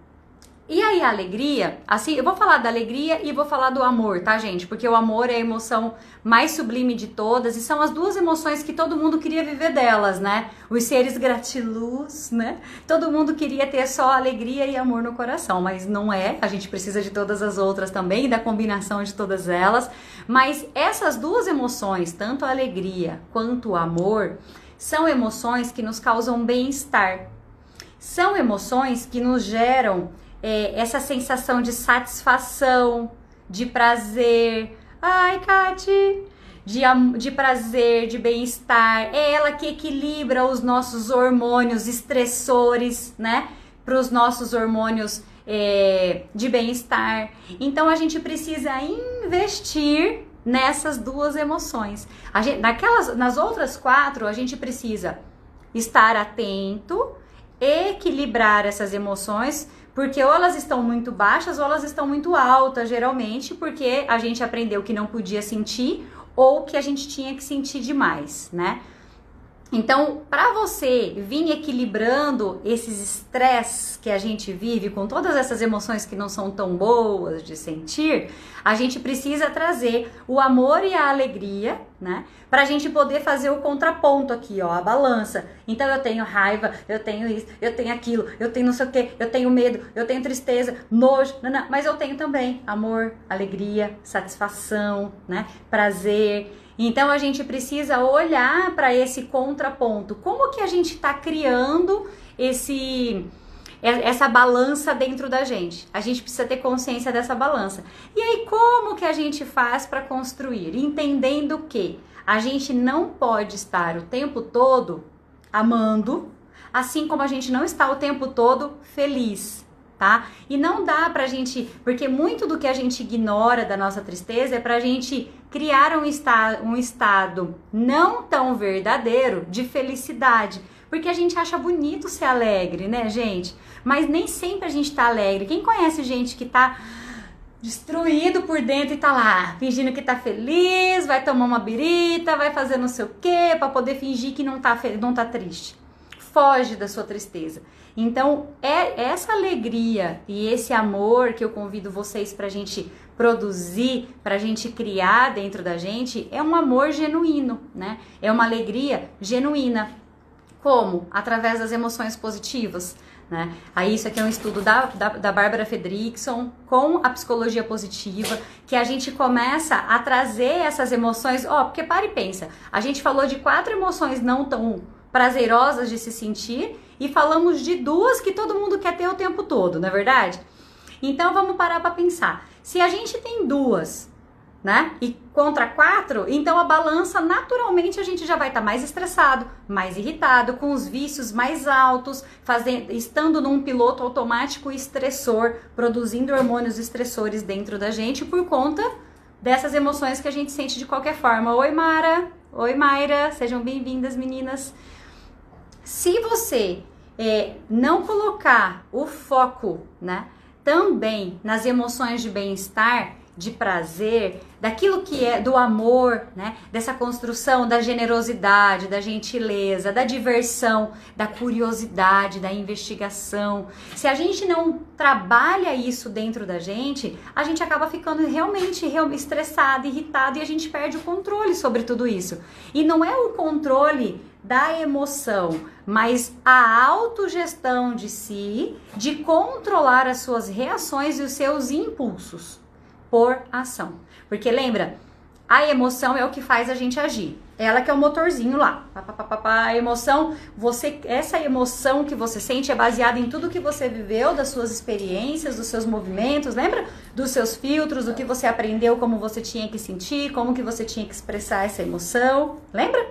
E aí a alegria, assim, eu vou falar da alegria e vou falar do amor, tá, gente? Porque o amor é a emoção mais sublime de todas e são as duas emoções que todo mundo queria viver delas, né? Os seres gratiluz, né? Todo mundo queria ter só alegria e amor no coração, mas não é. A gente precisa de todas as outras também, da combinação de todas elas. Mas essas duas emoções, tanto a alegria quanto o amor, são emoções que nos causam bem-estar. São emoções que nos geram é, essa sensação de satisfação, de prazer. Ai, Kati! De, de prazer, de bem-estar. É ela que equilibra os nossos hormônios estressores, né? Para os nossos hormônios é, de bem-estar. Então a gente precisa investir nessas duas emoções. Gente, naquelas, nas outras quatro, a gente precisa estar atento, equilibrar essas emoções porque ou elas estão muito baixas ou elas estão muito altas, geralmente, porque a gente aprendeu que não podia sentir ou que a gente tinha que sentir demais, né? Então, para você vir equilibrando esses estresses que a gente vive com todas essas emoções que não são tão boas de sentir, a gente precisa trazer o amor e a alegria, né? Para a gente poder fazer o contraponto aqui, ó, a balança. Então, eu tenho raiva, eu tenho isso, eu tenho aquilo, eu tenho não sei o que, eu tenho medo, eu tenho tristeza, nojo, não, não, mas eu tenho também amor, alegria, satisfação, né? Prazer. Então a gente precisa olhar para esse contraponto. Como que a gente está criando esse essa balança dentro da gente? A gente precisa ter consciência dessa balança. E aí como que a gente faz para construir? Entendendo que a gente não pode estar o tempo todo amando, assim como a gente não está o tempo todo feliz tá? E não dá pra gente, porque muito do que a gente ignora da nossa tristeza é pra gente criar um, esta, um estado não tão verdadeiro de felicidade. Porque a gente acha bonito ser alegre, né, gente? Mas nem sempre a gente tá alegre. Quem conhece gente que tá destruído por dentro e tá lá, fingindo que tá feliz, vai tomar uma birita, vai fazer não sei o quê, para poder fingir que não tá, não tá triste. Foge da sua tristeza. Então, é essa alegria e esse amor que eu convido vocês para a gente produzir, para a gente criar dentro da gente, é um amor genuíno, né? É uma alegria genuína. Como? Através das emoções positivas. Né? Aí isso aqui é um estudo da, da, da Bárbara Fredrickson com a psicologia positiva, que a gente começa a trazer essas emoções, ó, porque para e pensa, a gente falou de quatro emoções não tão prazerosas de se sentir e falamos de duas que todo mundo quer ter o tempo todo, não é verdade? Então vamos parar para pensar. Se a gente tem duas né? E contra 4, então a balança naturalmente a gente já vai estar tá mais estressado, mais irritado, com os vícios mais altos, fazendo, estando num piloto automático estressor, produzindo hormônios estressores dentro da gente por conta dessas emoções que a gente sente de qualquer forma. Oi, Mara. Oi, Mayra. Sejam bem-vindas, meninas. Se você é, não colocar o foco, né, também nas emoções de bem-estar, de prazer, daquilo que é do amor, né? Dessa construção da generosidade, da gentileza, da diversão, da curiosidade, da investigação. Se a gente não trabalha isso dentro da gente, a gente acaba ficando realmente estressado, irritado e a gente perde o controle sobre tudo isso. E não é o controle da emoção, mas a autogestão de si, de controlar as suas reações e os seus impulsos por ação. Porque lembra, a emoção é o que faz a gente agir. Ela que é o motorzinho lá. A emoção, você, essa emoção que você sente é baseada em tudo que você viveu, das suas experiências, dos seus movimentos, lembra? Dos seus filtros, do que você aprendeu, como você tinha que sentir, como que você tinha que expressar essa emoção, lembra?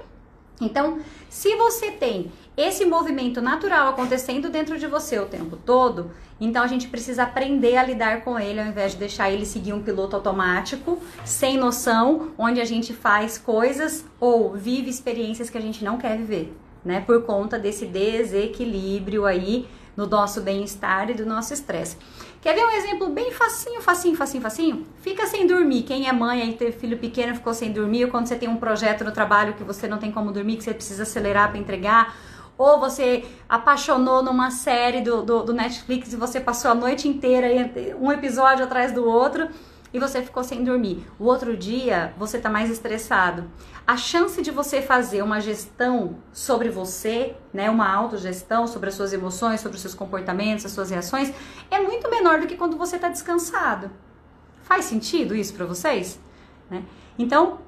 Então, se você tem esse movimento natural acontecendo dentro de você o tempo todo, então a gente precisa aprender a lidar com ele ao invés de deixar ele seguir um piloto automático, sem noção, onde a gente faz coisas ou vive experiências que a gente não quer viver, né? Por conta desse desequilíbrio aí no nosso bem-estar e do nosso estresse. Quer ver um exemplo bem facinho, facinho, facinho, facinho? Fica sem dormir. Quem é mãe e teve filho pequeno ficou sem dormir, ou quando você tem um projeto no trabalho que você não tem como dormir, que você precisa acelerar para entregar, ou você apaixonou numa série do, do, do, Netflix e você passou a noite inteira, um episódio atrás do outro, e você ficou sem dormir. O outro dia você está mais estressado. A chance de você fazer uma gestão sobre você, né, uma autogestão sobre as suas emoções, sobre os seus comportamentos, as suas reações, é muito menor do que quando você está descansado. Faz sentido isso para vocês? Né? Então,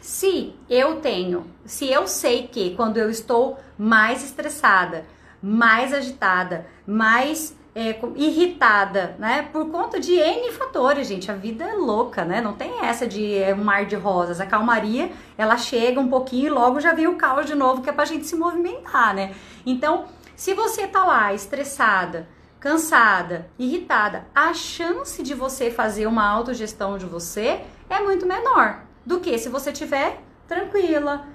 se eu tenho, se eu sei que quando eu estou mais estressada, mais agitada, mais é, irritada, né? Por conta de N fatores, gente. A vida é louca, né? Não tem essa de é, um mar de rosas. A calmaria, ela chega um pouquinho e logo já vem o caos de novo, que é pra gente se movimentar, né? Então, se você tá lá estressada, cansada, irritada, a chance de você fazer uma autogestão de você é muito menor do que se você tiver tranquila,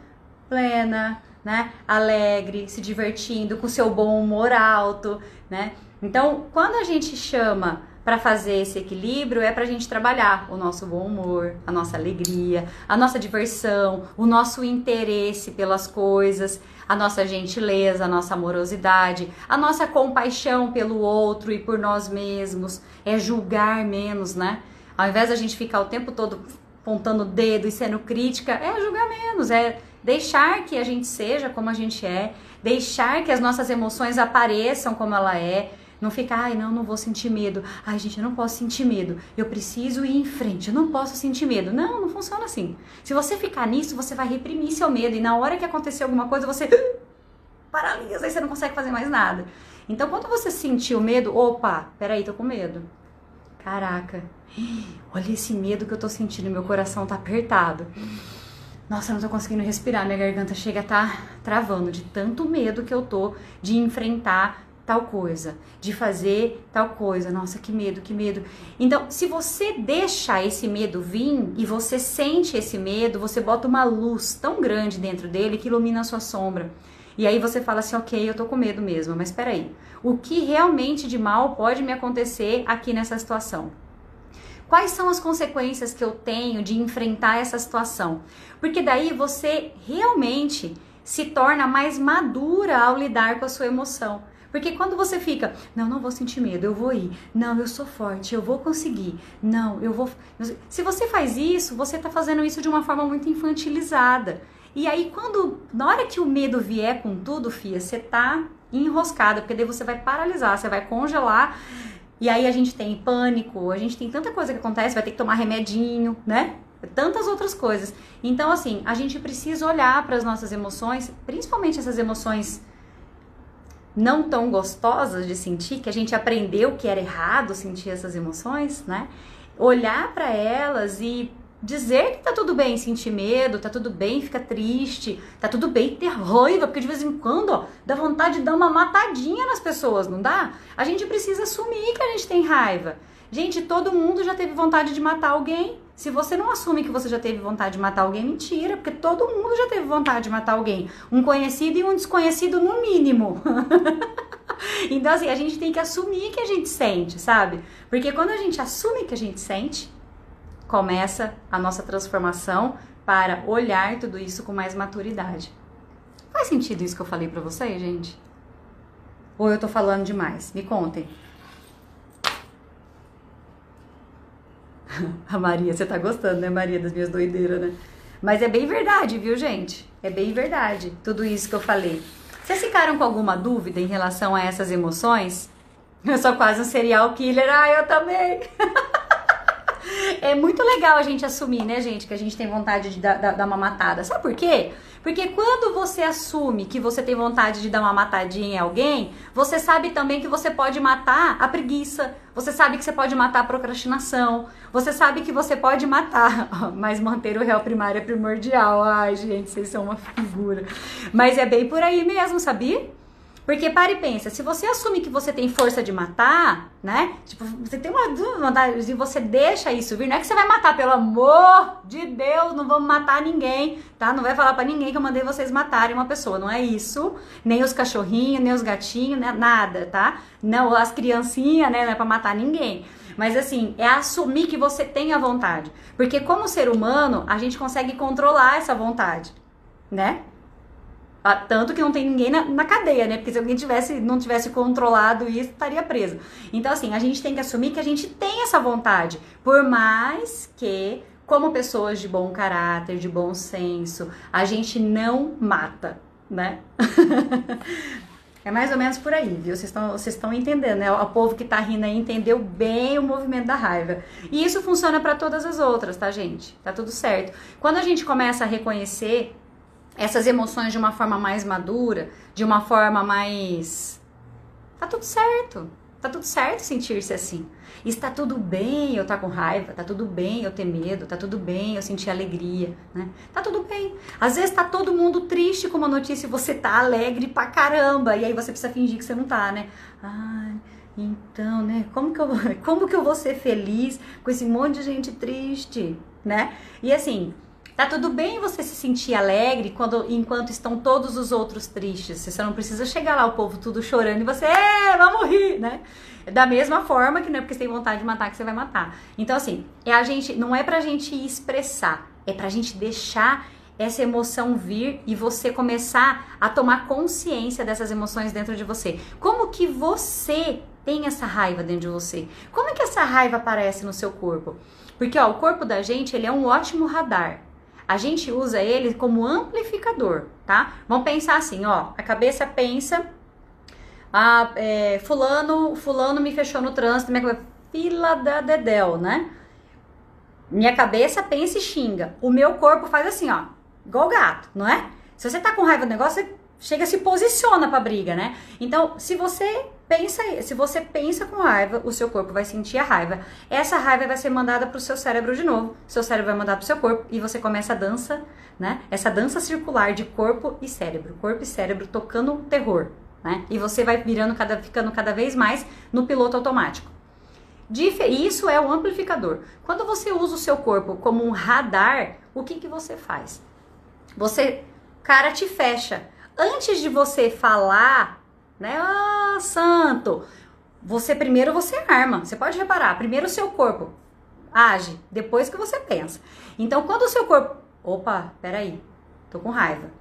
plena, né? Alegre, se divertindo, com seu bom humor alto, né? Então, quando a gente chama para fazer esse equilíbrio é para a gente trabalhar o nosso bom humor, a nossa alegria, a nossa diversão, o nosso interesse pelas coisas, a nossa gentileza, a nossa amorosidade, a nossa compaixão pelo outro e por nós mesmos, é julgar menos, né? Ao invés da gente ficar o tempo todo apontando o dedo e sendo crítica, é julgar menos, é deixar que a gente seja como a gente é, deixar que as nossas emoções apareçam como ela é, não ficar, ai, não, não vou sentir medo. Ai, gente, eu não posso sentir medo. Eu preciso ir em frente, eu não posso sentir medo. Não, não funciona assim. Se você ficar nisso, você vai reprimir seu medo e na hora que acontecer alguma coisa, você paralisa, aí você não consegue fazer mais nada. Então, quando você sentir o medo, opa, peraí, tô com medo. Caraca, olha esse medo que eu tô sentindo, meu coração tá apertado. Nossa, eu não tô conseguindo respirar, minha garganta chega a tá travando de tanto medo que eu tô de enfrentar tal coisa, de fazer tal coisa. Nossa, que medo, que medo. Então, se você deixa esse medo vir e você sente esse medo, você bota uma luz tão grande dentro dele que ilumina a sua sombra. E aí você fala assim, ok, eu tô com medo mesmo, mas peraí, o que realmente de mal pode me acontecer aqui nessa situação? Quais são as consequências que eu tenho de enfrentar essa situação? Porque daí você realmente se torna mais madura ao lidar com a sua emoção. Porque quando você fica, não, não vou sentir medo, eu vou ir. Não, eu sou forte, eu vou conseguir. Não, eu vou. Se você faz isso, você está fazendo isso de uma forma muito infantilizada. E aí, quando, na hora que o medo vier com tudo, Fia, você tá enroscada, porque daí você vai paralisar, você vai congelar. E aí a gente tem pânico, a gente tem tanta coisa que acontece, vai ter que tomar remedinho, né? Tantas outras coisas. Então, assim, a gente precisa olhar para as nossas emoções, principalmente essas emoções não tão gostosas de sentir, que a gente aprendeu que era errado sentir essas emoções, né? Olhar para elas e dizer que tá tudo bem sentir medo, tá tudo bem ficar triste, tá tudo bem ter raiva, porque de vez em quando, ó, dá vontade de dar uma matadinha nas pessoas, não dá? A gente precisa assumir que a gente tem raiva. Gente, todo mundo já teve vontade de matar alguém. Se você não assume que você já teve vontade de matar alguém, mentira, porque todo mundo já teve vontade de matar alguém. Um conhecido e um desconhecido no mínimo. então, assim, a gente tem que assumir que a gente sente, sabe? Porque quando a gente assume que a gente sente, começa a nossa transformação para olhar tudo isso com mais maturidade. Faz sentido isso que eu falei para vocês, gente? Ou eu tô falando demais? Me contem. A Maria, você tá gostando, né, Maria, das minhas doideiras, né? Mas é bem verdade, viu, gente? É bem verdade tudo isso que eu falei. Vocês ficaram com alguma dúvida em relação a essas emoções? Eu sou quase um serial killer. Ah, eu também. é muito legal a gente assumir, né, gente, que a gente tem vontade de dar, dar, uma matada. Sabe por quê? Porque quando você assume que você tem vontade de dar uma matadinha em alguém, você sabe também que você pode matar a preguiça, você sabe que você pode matar a procrastinação, você sabe que você pode matar, mas manter o réu primário é primordial. Ai, gente, vocês são uma figura. Mas é bem por aí mesmo, sabia? Porque para e pensa, se você assume que você tem força de matar, né? Tipo, você tem uma vontade e você deixa isso vir, não é que você vai matar, pelo amor de Deus, não vamos matar ninguém, tá? Não vai falar para ninguém que eu mandei vocês matarem uma pessoa, não é isso. Nem os cachorrinhos, nem os gatinhos, né? nada, tá? Não, as criancinhas, né? Não é pra matar ninguém. Mas assim, é assumir que você tem a vontade. Porque como ser humano, a gente consegue controlar essa vontade, né? Ah, tanto que não tem ninguém na, na, cadeia, né? Porque se alguém tivesse, não tivesse controlado isso, estaria preso. Então, assim, a gente tem que assumir que a gente tem essa vontade. Por mais que, como pessoas de bom caráter, de bom senso, a gente não mata, né? É mais ou menos por aí, viu? Vocês estão, entendendo, né? O povo que tá rindo aí entendeu bem o movimento da raiva. E isso funciona para todas as outras, tá, gente? Tá tudo certo. Quando a gente começa a reconhecer essas emoções de uma forma mais madura, de uma forma mais. Tá tudo certo. Tá tudo certo sentir-se assim. Está tudo bem eu estar tá com raiva, tá tudo bem eu ter medo, tá tudo bem eu sentir alegria, né? Tá tudo bem. Às vezes tá todo mundo triste com uma notícia e você tá alegre pra caramba, e aí você precisa fingir que você não tá, né? Ai, então, né? Como que eu, como que eu vou ser feliz com esse monte de gente triste, né? E assim, Tá tudo bem você se sentir alegre quando, enquanto estão todos os outros tristes. Você não precisa chegar lá, o povo tudo chorando e você, é, vamos rir, né? Da mesma forma que não é porque você tem vontade de matar que você vai matar. Então, assim, é a gente, não é pra gente expressar, é pra gente deixar essa emoção vir e você começar a tomar consciência dessas emoções dentro de você. Como que você tem essa raiva dentro de você? Como é que essa raiva aparece no seu corpo? Porque ó, o corpo da gente ele é um ótimo radar a gente usa ele como amplificador, tá? Vamos pensar assim, ó, a cabeça pensa, ah, é, fulano, fulano me fechou no trânsito, minha fila da dedéu, né? Minha cabeça pensa e xinga. O meu corpo faz assim, ó, igual gato, não é? Se você tá com raiva do negócio, você chega se posiciona pra briga, né? Então, se você pensa, se você pensa com raiva, o seu corpo vai sentir a raiva. Essa raiva vai ser mandada pro seu cérebro de novo. Seu cérebro vai mandar pro seu corpo e você começa a dança, né? Essa dança circular de corpo e cérebro, corpo e cérebro tocando terror, né? E você vai virando cada ficando cada vez mais no piloto automático. Isso é o amplificador. Quando você usa o seu corpo como um radar, o que que você faz? Você cara te fecha antes de você falar, né? Ah, santo. Você primeiro você arma. Você pode reparar, primeiro o seu corpo age, depois que você pensa. Então, quando o seu corpo, opa, peraí, tô com raiva.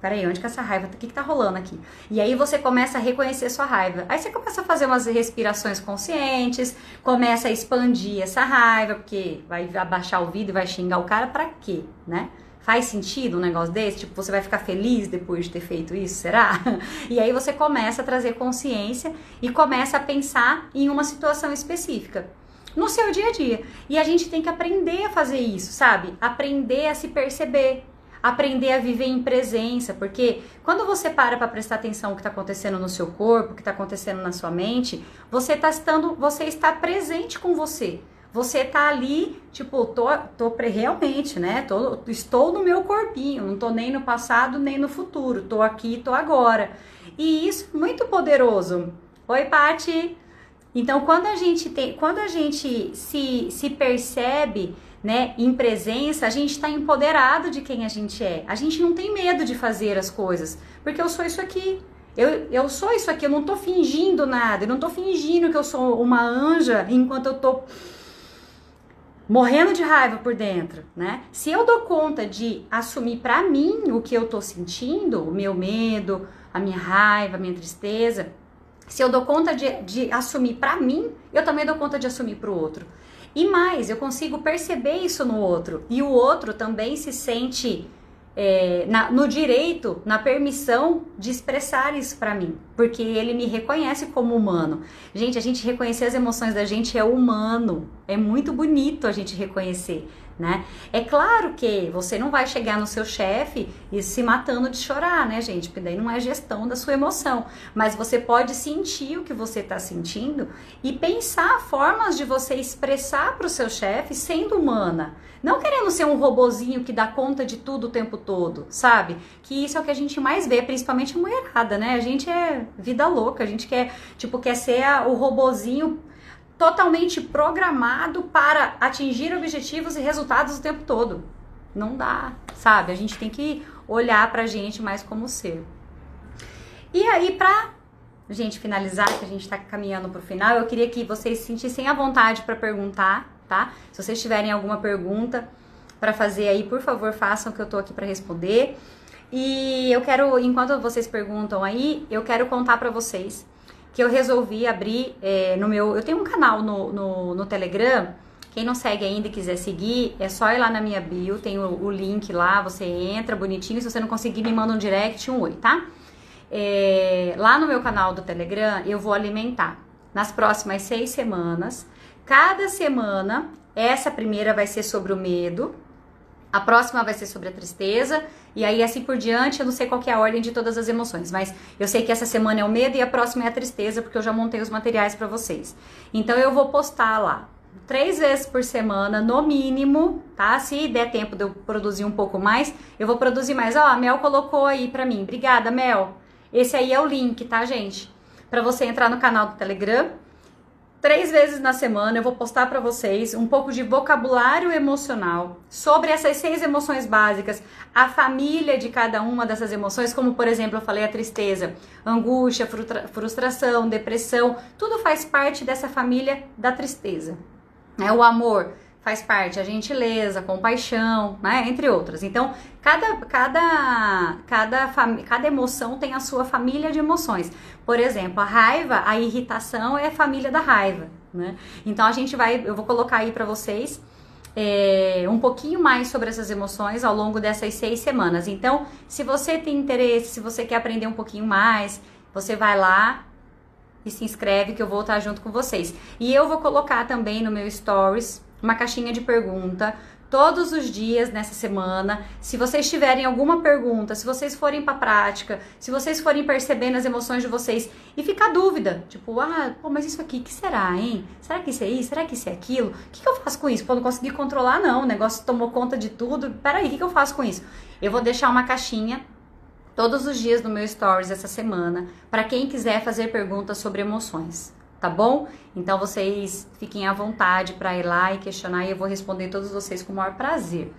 Peraí, onde que essa raiva, o que que tá rolando aqui? E aí você começa a reconhecer sua raiva. Aí você começa a fazer umas respirações conscientes, começa a expandir essa raiva, porque vai abaixar o vidro e vai xingar o cara para quê, né? Faz sentido um negócio desse? Tipo, você vai ficar feliz depois de ter feito isso? Será? E aí você começa a trazer consciência e começa a pensar em uma situação específica no seu dia a dia. E a gente tem que aprender a fazer isso, sabe? Aprender a se perceber, aprender a viver em presença, porque quando você para para prestar atenção no que está acontecendo no seu corpo, o que está acontecendo na sua mente, você está estando, você está presente com você. Você tá ali, tipo, tô, tô realmente, né? Tô, estou no meu corpinho, não tô nem no passado nem no futuro, tô aqui, tô agora. E isso é muito poderoso. Oi, Pati. Então, quando a gente tem, quando a gente se, se percebe, né, em presença, a gente está empoderado de quem a gente é. A gente não tem medo de fazer as coisas, porque eu sou isso aqui. Eu, eu sou isso aqui, eu não tô fingindo nada, eu não tô fingindo que eu sou uma anja enquanto eu tô morrendo de raiva por dentro, né? Se eu dou conta de assumir para mim o que eu tô sentindo, o meu medo, a minha raiva, a minha tristeza, se eu dou conta de, de assumir para mim, eu também dou conta de assumir para o outro. E mais, eu consigo perceber isso no outro. E o outro também se sente é, na, no direito, na permissão de expressar isso para mim, porque ele me reconhece como humano. Gente, a gente reconhecer as emoções da gente é humano, é muito bonito a gente reconhecer né? É claro que você não vai chegar no seu chefe e se matando de chorar, né, gente? Porque daí não é gestão da sua emoção. Mas você pode sentir o que você está sentindo e pensar formas de você expressar para o seu chefe sendo humana. Não querendo ser um robozinho que dá conta de tudo o tempo todo, sabe? Que isso é o que a gente mais vê, principalmente mulherada, né? A gente é vida louca, a gente quer, tipo, quer ser a, o robozinho totalmente programado para atingir objetivos e resultados o tempo todo. Não dá, sabe? A gente tem que olhar pra gente mais como ser. E aí, pra gente finalizar, que a gente tá caminhando pro final, eu queria que vocês se sentissem à vontade para perguntar, tá? Se vocês tiverem alguma pergunta para fazer aí, por favor, façam que eu tô aqui para responder. E eu quero, enquanto vocês perguntam aí, eu quero contar para vocês que eu resolvi abrir é, no meu. Eu tenho um canal no, no, no, Telegram. Quem não segue ainda e quiser seguir, é só ir lá na minha bio, tem o, o, link lá, você entra bonitinho. Se você não conseguir, me manda um direct, um oi, tá? É, lá no meu canal do Telegram, eu vou alimentar nas próximas seis semanas. Cada semana, essa primeira vai ser sobre o medo, a próxima vai ser sobre a tristeza, e aí assim por diante, eu não sei qual é a ordem de todas as emoções, mas eu sei que essa semana é o medo e a próxima é a tristeza, porque eu já montei os materiais para vocês. Então eu vou postar lá três vezes por semana, no mínimo, tá? Se der tempo de eu produzir um pouco mais, eu vou produzir mais. Ó, a Mel colocou aí pra mim. Obrigada, Mel. Esse aí é o link, tá, gente? Para você entrar no canal do Telegram Três vezes na semana eu vou postar para vocês um pouco de vocabulário emocional sobre essas seis emoções básicas, a família de cada uma dessas emoções, como por exemplo eu falei a tristeza, angústia, frustração, depressão, tudo faz parte dessa família da tristeza. É o amor, faz parte a gentileza, a compaixão, né, entre outras. Então, cada, cada, cada, cada emoção tem a sua família de emoções. Por exemplo, a raiva, a irritação é a família da raiva, né? Então, a gente vai, eu vou colocar aí para vocês é, um pouquinho mais sobre essas emoções ao longo dessas seis semanas. Então, se você tem interesse, se você quer aprender um pouquinho mais, você vai lá e se inscreve que eu vou estar junto com vocês. E eu vou colocar também no meu stories uma caixinha de pergunta todos os dias nessa semana. Se vocês tiverem alguma pergunta, se vocês forem para prática, se vocês forem percebendo as emoções de vocês e ficar dúvida, tipo, ah, pô, mas isso aqui, que será, hein? Será que isso é isso? Será que isso é aquilo? O que, que eu faço com isso? Pô, não consegui controlar, não. O negócio tomou conta de tudo. Peraí, o que, que eu faço com isso? Eu vou deixar uma caixinha todos os dias no meu stories essa semana para quem quiser fazer perguntas sobre emoções tá bom? Então vocês fiquem à vontade para ir lá e questionar e eu vou responder todos vocês com o maior prazer.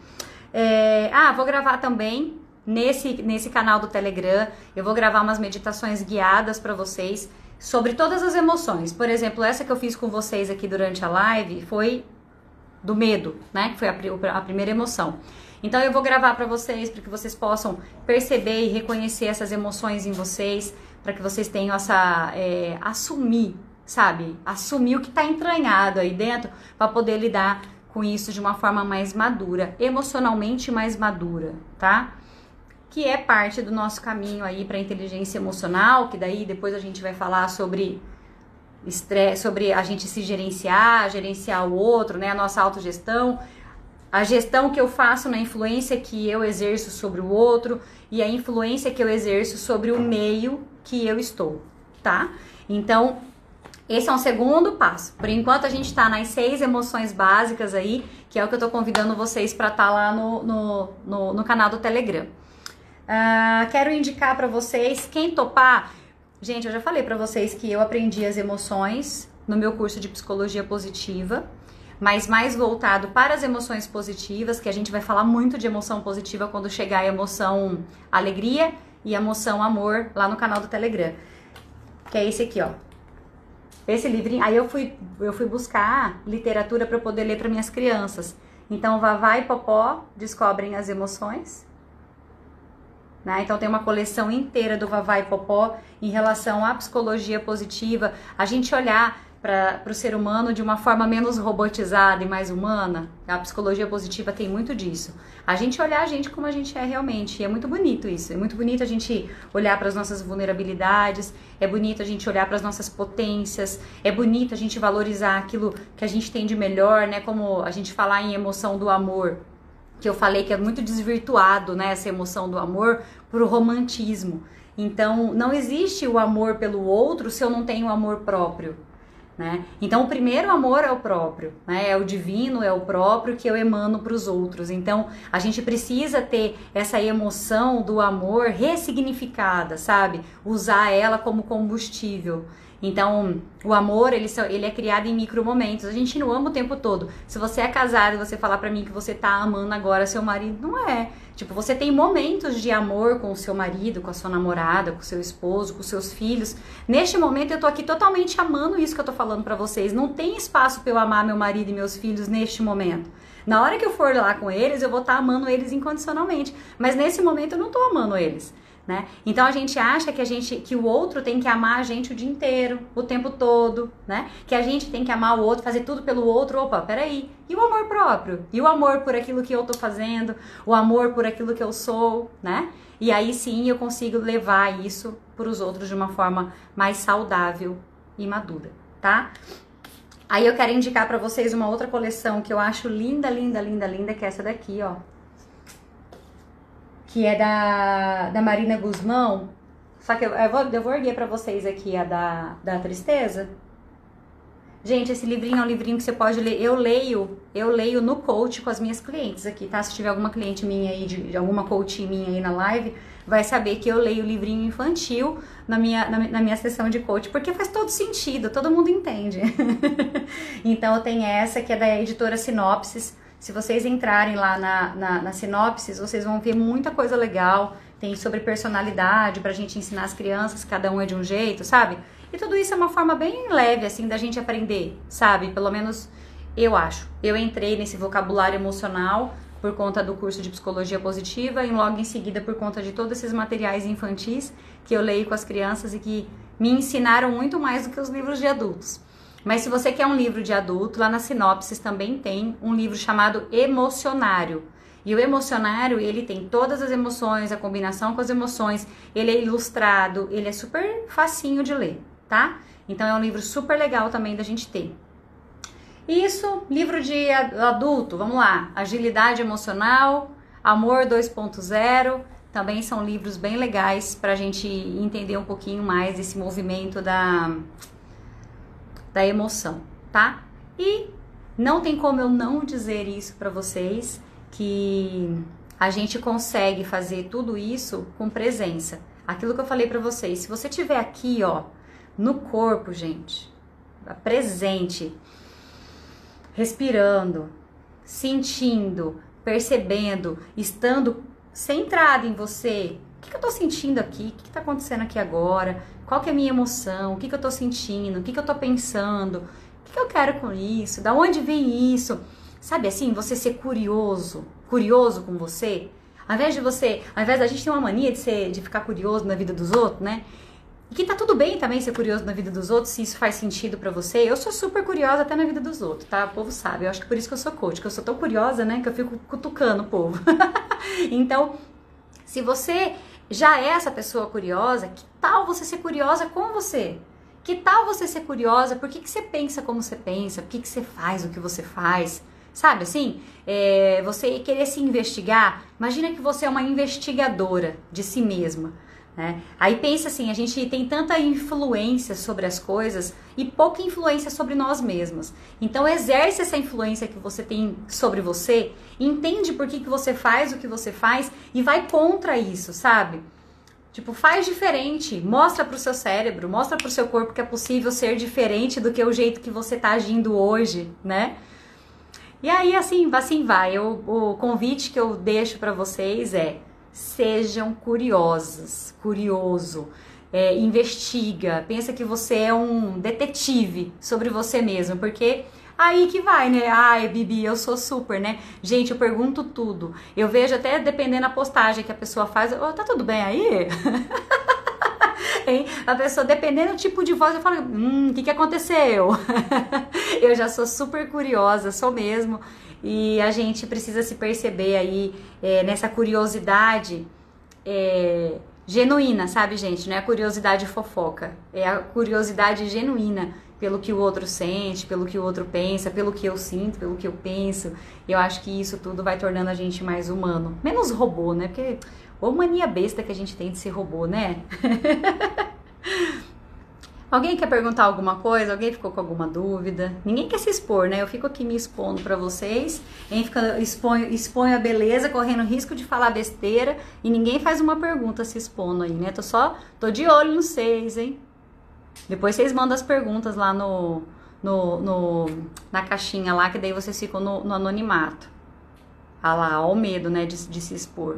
É, ah, vou gravar também nesse, nesse canal do Telegram, eu vou gravar umas meditações guiadas para vocês sobre todas as emoções. Por exemplo, essa que eu fiz com vocês aqui durante a live foi do medo, né? Que foi a, a primeira emoção. Então eu vou gravar para vocês para que vocês possam perceber e reconhecer essas emoções em vocês, para que vocês tenham essa é, assumir sabe? Assumir o que está entranhado aí dentro para poder lidar com isso de uma forma mais madura, emocionalmente mais madura, tá? Que é parte do nosso caminho aí para inteligência emocional, que daí depois a gente vai falar sobre estresse, sobre a gente se gerenciar, gerenciar o outro, né? A nossa autogestão, a gestão que eu faço na influência que eu exerço sobre o outro e a influência que eu exerço sobre o meio que eu estou, tá? Então, Esse é um segundo passo. Por enquanto a gente está nas seis emoções básicas aí, que é o que eu estou convidando vocês para estar tá lá no, no, no, no, canal do Telegram. Uh, quero indicar para vocês, quem topar, gente, eu já falei para vocês que eu aprendi as emoções no meu curso de psicologia positiva, mas mais voltado para as emoções positivas, que a gente vai falar muito de emoção positiva quando chegar a emoção alegria e emoção amor lá no canal do Telegram. Que é esse aqui, ó. Esse livrinho, aí eu fui, eu fui buscar literatura para poder ler para minhas crianças. Então, Vavá e Popó descobrem as emoções. Né? Então, tem uma coleção inteira do Vavá e Popó em relação à psicologia positiva. A gente olhar para o ser humano de uma forma menos robotizada e mais humana. A psicologia positiva tem muito disso. A gente olhar a gente como a gente é realmente. E é muito bonito isso. É muito bonito a gente olhar para as nossas vulnerabilidades, é bonito a gente olhar para as nossas potências, é bonito a gente valorizar aquilo que a gente tem de melhor, né? Como a gente falar em emoção do amor, que eu falei que é muito desvirtuado, né, essa emoção do amor para o romantismo. Então, não existe o amor pelo outro se eu não tenho amor próprio. Né? Então, o primeiro amor é o próprio, né? é o divino, é o próprio que eu emano para os outros. Então, a gente precisa ter essa emoção do amor ressignificada, sabe? Usar ela como combustível. Então, o amor, ele, ele é criado em micro momentos. A gente não ama o tempo todo. Se você é casado e você falar para mim que você tá amando agora seu marido, não é. Tipo, você tem momentos de amor com o seu marido, com a sua namorada, com o seu esposo, com os seus filhos. Neste momento eu tô aqui totalmente amando isso que eu tô falando para vocês. Não tem espaço para eu amar meu marido e meus filhos neste momento. Na hora que eu for lá com eles, eu vou estar tá amando eles incondicionalmente. Mas nesse momento eu não tô amando eles né? Então a gente acha que a gente que o outro tem que amar a gente o dia inteiro, o tempo todo, né? Que a gente tem que amar o outro, fazer tudo pelo outro. Opa, peraí. E o amor próprio? E o amor por aquilo que eu tô fazendo? O amor por aquilo que eu sou, né? E aí sim eu consigo levar isso para os outros de uma forma mais saudável e madura, tá? Aí eu quero indicar para vocês uma outra coleção que eu acho linda, linda, linda, linda, que é essa daqui, ó que é da, da Marina Guzmão. Só que eu, eu, vou, eu vou erguer pra vocês aqui a da, da tristeza. Gente, esse livrinho é um livrinho que você pode ler. Eu leio, eu leio no coach com as minhas clientes aqui, tá? Se tiver alguma cliente minha aí, de, de alguma coach minha aí na live, vai saber que eu leio livrinho infantil na minha, na, na, minha sessão de coach, porque faz todo sentido, todo mundo entende. então, tem essa que é da editora Sinopsis. Se vocês entrarem lá na, na, na sinopses, vocês vão ver muita coisa legal. Tem sobre personalidade pra gente ensinar as crianças, cada um é de um jeito, sabe? E tudo isso é uma forma bem leve, assim, da gente aprender, sabe? Pelo menos eu acho. Eu entrei nesse vocabulário emocional por conta do curso de psicologia positiva e logo em seguida por conta de todos esses materiais infantis que eu leio com as crianças e que me ensinaram muito mais do que os livros de adultos. Mas se você quer um livro de adulto, lá na sinopse também tem um livro chamado Emocionário. E o emocionário, ele tem todas as emoções, a combinação com as emoções, ele é ilustrado, ele é super facinho de ler, tá? Então é um livro super legal também da gente ter. Isso, livro de adulto, vamos lá. Agilidade emocional, Amor 2.0, também são livros bem legais para a gente entender um pouquinho mais desse movimento da da emoção, tá? E não tem como eu não dizer isso para vocês que a gente consegue fazer tudo isso com presença. Aquilo que eu falei para vocês, se você tiver aqui, ó, no corpo, gente, presente, respirando, sentindo, percebendo, estando centrado em você, o que, eu tô sentindo aqui? O que, que tá acontecendo aqui agora? Qual que é a minha emoção? O que, que eu tô sentindo? O que, que eu tô pensando? O que, que eu quero com isso? Da onde vem isso? Sabe assim, você ser curioso, curioso com você, ao invés de você, ao invés da gente ter uma mania de ser, de ficar curioso na vida dos outros, né? E que tá tudo bem também ser curioso na vida dos outros, se isso faz sentido para você. Eu sou super curiosa até na vida dos outros, tá? O povo sabe. Eu acho que por isso que eu sou coach, que eu sou tão curiosa, né, que eu fico cutucando o povo. então, se você já é essa pessoa curiosa, que tal você ser curiosa com você? Que tal você ser curiosa? Por que, que você pensa como você pensa? Por que, que você faz o que você faz? Sabe assim? É, você querer se investigar. Imagina que você é uma investigadora de si mesma. Né? Aí pensa assim, a gente tem tanta influência sobre as coisas e pouca influência sobre nós mesmos. Então exerce essa influência que você tem sobre você, entende por que, que você faz o que você faz e vai contra isso, sabe? Tipo, faz diferente, mostra pro seu cérebro, mostra pro seu corpo que é possível ser diferente do que o jeito que você tá agindo hoje, né? E aí assim, assim vai. Eu, o convite que eu deixo para vocês é sejam curiosos, curioso. É, investiga, pensa que você é um detetive sobre você mesmo, porque aí que vai, né? Ai, Bibi, eu sou super, né? Gente, eu pergunto tudo. Eu vejo até dependendo da postagem que a pessoa faz, oh, tá tudo bem aí? hein? A pessoa, dependendo do tipo de voz, eu falo, hum, o que, que aconteceu? eu já sou super curiosa, sou mesmo. E a gente precisa se perceber aí é, nessa curiosidade é, genuína, sabe, gente? Não é a curiosidade fofoca, é a curiosidade genuína pelo que o outro sente, pelo que o outro pensa, pelo que eu sinto, pelo que eu penso. Eu acho que isso tudo vai tornando a gente mais humano, menos robô, né? Porque ou mania besta que a gente tem de ser robô, né? Alguém quer perguntar alguma coisa? Alguém ficou com alguma dúvida? Ninguém quer se expor, né? Eu fico aqui me expondo para vocês. Quem fica expõe, expõe a beleza, correndo risco de falar besteira e ninguém faz uma pergunta se expondo aí, né? Tô só, tô de olho nos seis, hein? Depois vocês mandam as perguntas lá no, no, no na caixinha lá, que daí vocês ficam no, no anonimato. Ah lá, ó o medo, né, de, de se expor.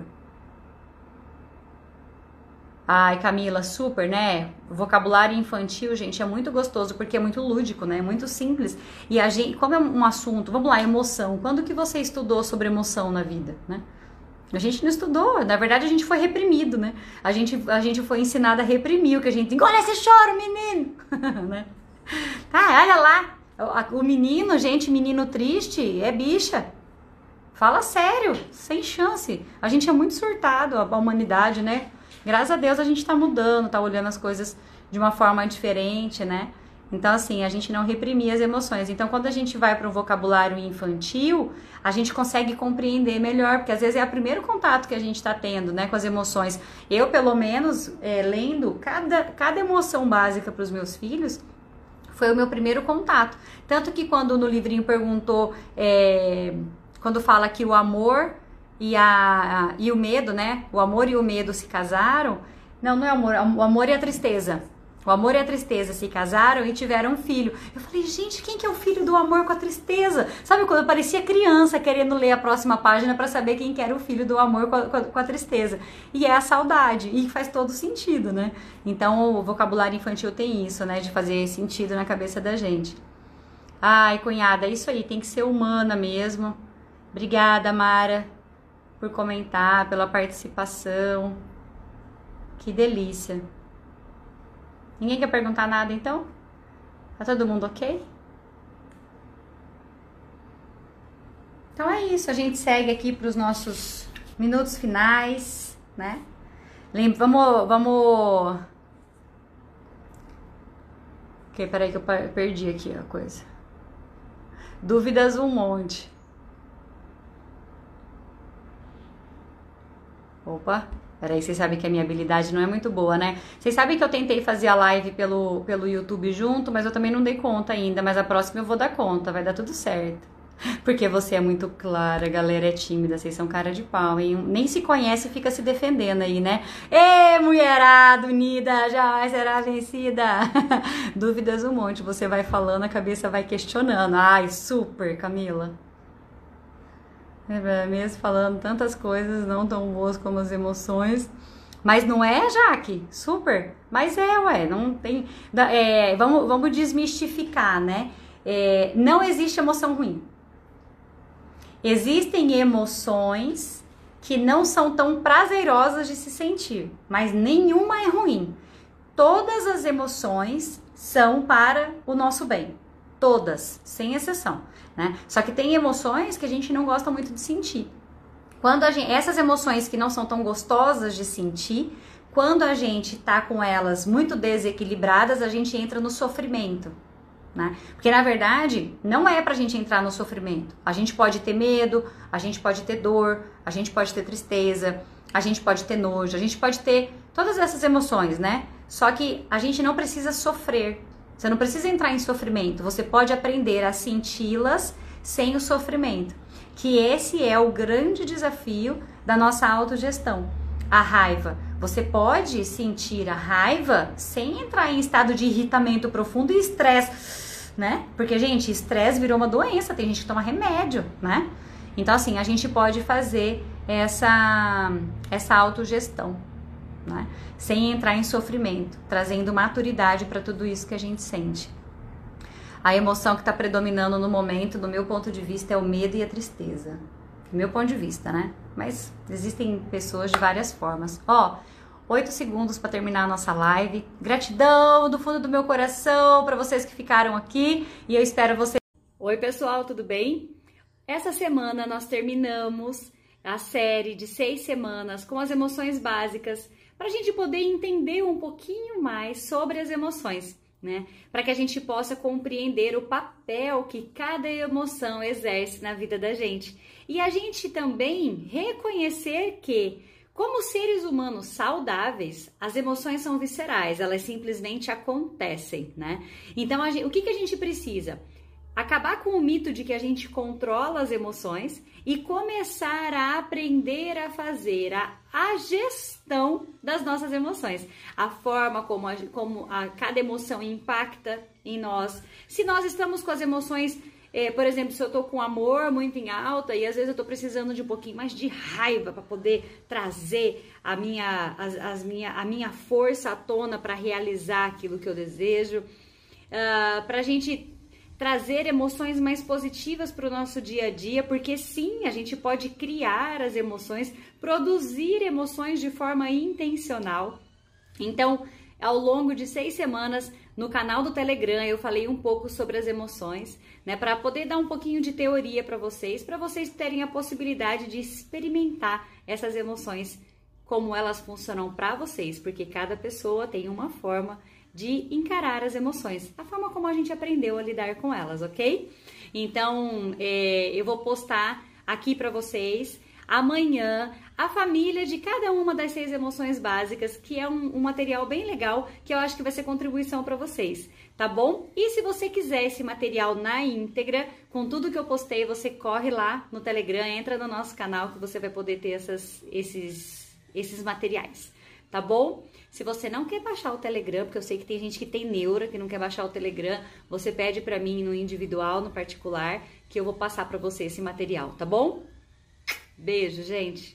Ai, Camila, super, né? Vocabulário infantil, gente, é muito gostoso porque é muito lúdico, né? É muito simples. E a gente, como é um assunto, vamos lá, emoção. Quando que você estudou sobre emoção na vida, né? A gente não estudou, na verdade a gente foi reprimido, né? A gente, a gente foi ensinado a reprimir o que a gente engole esse choro, menino! né? Ah, olha lá, o menino, gente, menino triste, é bicha. Fala sério, sem chance. A gente é muito surtado, a humanidade, né? Graças a Deus a gente está mudando, está olhando as coisas de uma forma diferente, né? Então, assim, a gente não reprimir as emoções. Então, quando a gente vai para um vocabulário infantil, a gente consegue compreender melhor, porque às vezes é o primeiro contato que a gente está tendo, né, com as emoções. Eu, pelo menos, é, lendo cada, cada emoção básica para os meus filhos, foi o meu primeiro contato. Tanto que quando no livrinho perguntou, é, quando fala que o amor e, a, a, e o medo, né? O amor e o medo se casaram. Não, não é amor, o amor e a tristeza. O amor e a tristeza se casaram e tiveram um filho. Eu falei, gente, quem que é o filho do amor com a tristeza? Sabe quando eu parecia criança querendo ler a próxima página para saber quem que era o filho do amor com a, com, a, tristeza? E é a saudade, e faz todo sentido, né? Então o vocabulário infantil tem isso, né? De fazer sentido na cabeça da gente. Ai, cunhada, é isso aí, tem que ser humana mesmo. Obrigada, Mara por comentar, pela participação. Que delícia. Ninguém quer perguntar nada então? Tá todo mundo ok? Então é isso, a gente segue aqui para os nossos minutos finais, né? Lembra, vamos, vamos. Ok, peraí que eu perdi aqui a coisa. Dúvidas um monte. Opa, peraí, vocês sabem que a minha habilidade não é muito boa, né? Vocês sabem que eu tentei fazer a live pelo, pelo YouTube junto, mas eu também não dei conta ainda. Mas a próxima eu vou dar conta, vai dar tudo certo. Porque você é muito clara, a galera é tímida, vocês são cara de pau, hein? Nem se conhece e fica se defendendo aí, né? Ê, mulherada unida, jamais será vencida. Dúvidas um monte, você vai falando, a cabeça vai questionando. Ai, super, Camila. É, mesmo falando tantas coisas não tão boas como as emoções. Mas não é, Jaque? Super. Mas é, ué, não tem. É, vamos, vamos desmistificar, né? É, não existe emoção ruim. Existem emoções que não são tão prazerosas de se sentir, mas nenhuma é ruim. Todas as emoções são para o nosso bem. Todas, sem exceção né? Só que tem emoções que a gente não gosta muito de sentir. Quando a gente, essas emoções que não são tão gostosas de sentir, quando a gente tá com elas muito desequilibradas, a gente entra no sofrimento. Né? Porque na verdade não é pra gente entrar no sofrimento. A gente pode ter medo, a gente pode ter dor, a gente pode ter tristeza, a gente pode ter nojo, a gente pode ter todas essas emoções, né? Só que a gente não precisa sofrer. Você não precisa entrar em sofrimento. Você pode aprender a senti-las sem o sofrimento. Que esse é o grande desafio da nossa autogestão. A raiva. Você pode sentir a raiva sem entrar em estado de irritamento profundo e estresse, né? Porque, gente, estresse virou uma doença, tem gente que toma remédio, né? Então, assim, a gente pode fazer essa, essa autogestão né? Sem entrar em sofrimento, trazendo maturidade para tudo isso que a gente sente. A emoção que está predominando no momento, do meu ponto de vista, é o medo e a tristeza. meu ponto de vista, né? Mas existem pessoas de várias formas. Ó, oito segundos para terminar a nossa live. Gratidão do fundo do meu coração para vocês que ficaram aqui e eu espero vocês. Oi, pessoal, tudo bem? Essa semana nós terminamos a série de seis semanas com as emoções básicas para a gente poder entender um pouquinho mais sobre as emoções, né? Para que a gente possa compreender o papel que cada emoção exerce na vida da gente. E a gente também reconhecer que, como seres humanos saudáveis, as emoções são viscerais, elas simplesmente acontecem, né? Então, gente, o que, que a gente precisa? Acabar com o mito de que a gente controla as emoções e começar a aprender a fazer a, a gestão das nossas emoções, a forma como, a, como a, cada emoção impacta em nós. Se nós estamos com as emoções, eh, por exemplo, se eu tô com amor muito em alta e às vezes eu tô precisando de um pouquinho mais de raiva para poder trazer a minha, as, as minha, a minha força à tona para realizar aquilo que eu desejo. Uh, para a gente trazer emoções mais positivas para o nosso dia a dia, porque sim, a gente pode criar as emoções, produzir emoções de forma intencional. Então, ao longo de seis semanas, no canal do Telegram, eu falei um pouco sobre as emoções, né, para poder dar um pouquinho de teoria para vocês, para vocês terem a possibilidade de experimentar essas emoções, como elas funcionam para vocês, porque cada pessoa tem uma forma de encarar as emoções, a forma como a gente aprendeu a lidar com elas, ok? Então, é, eu vou postar aqui para vocês amanhã a família de cada uma das seis emoções básicas, que é um, um material bem legal que eu acho que vai ser contribuição para vocês, tá bom? E se você quiser esse material na íntegra, com tudo que eu postei, você corre lá no Telegram, entra no nosso canal que você vai poder ter essas, esses, esses materiais tá bom? Se você não quer baixar o Telegram, porque eu sei que tem gente que tem neura, que não quer baixar o Telegram, você pede para mim no individual, no particular, que eu vou passar para você esse material, tá bom? Beijo, gente!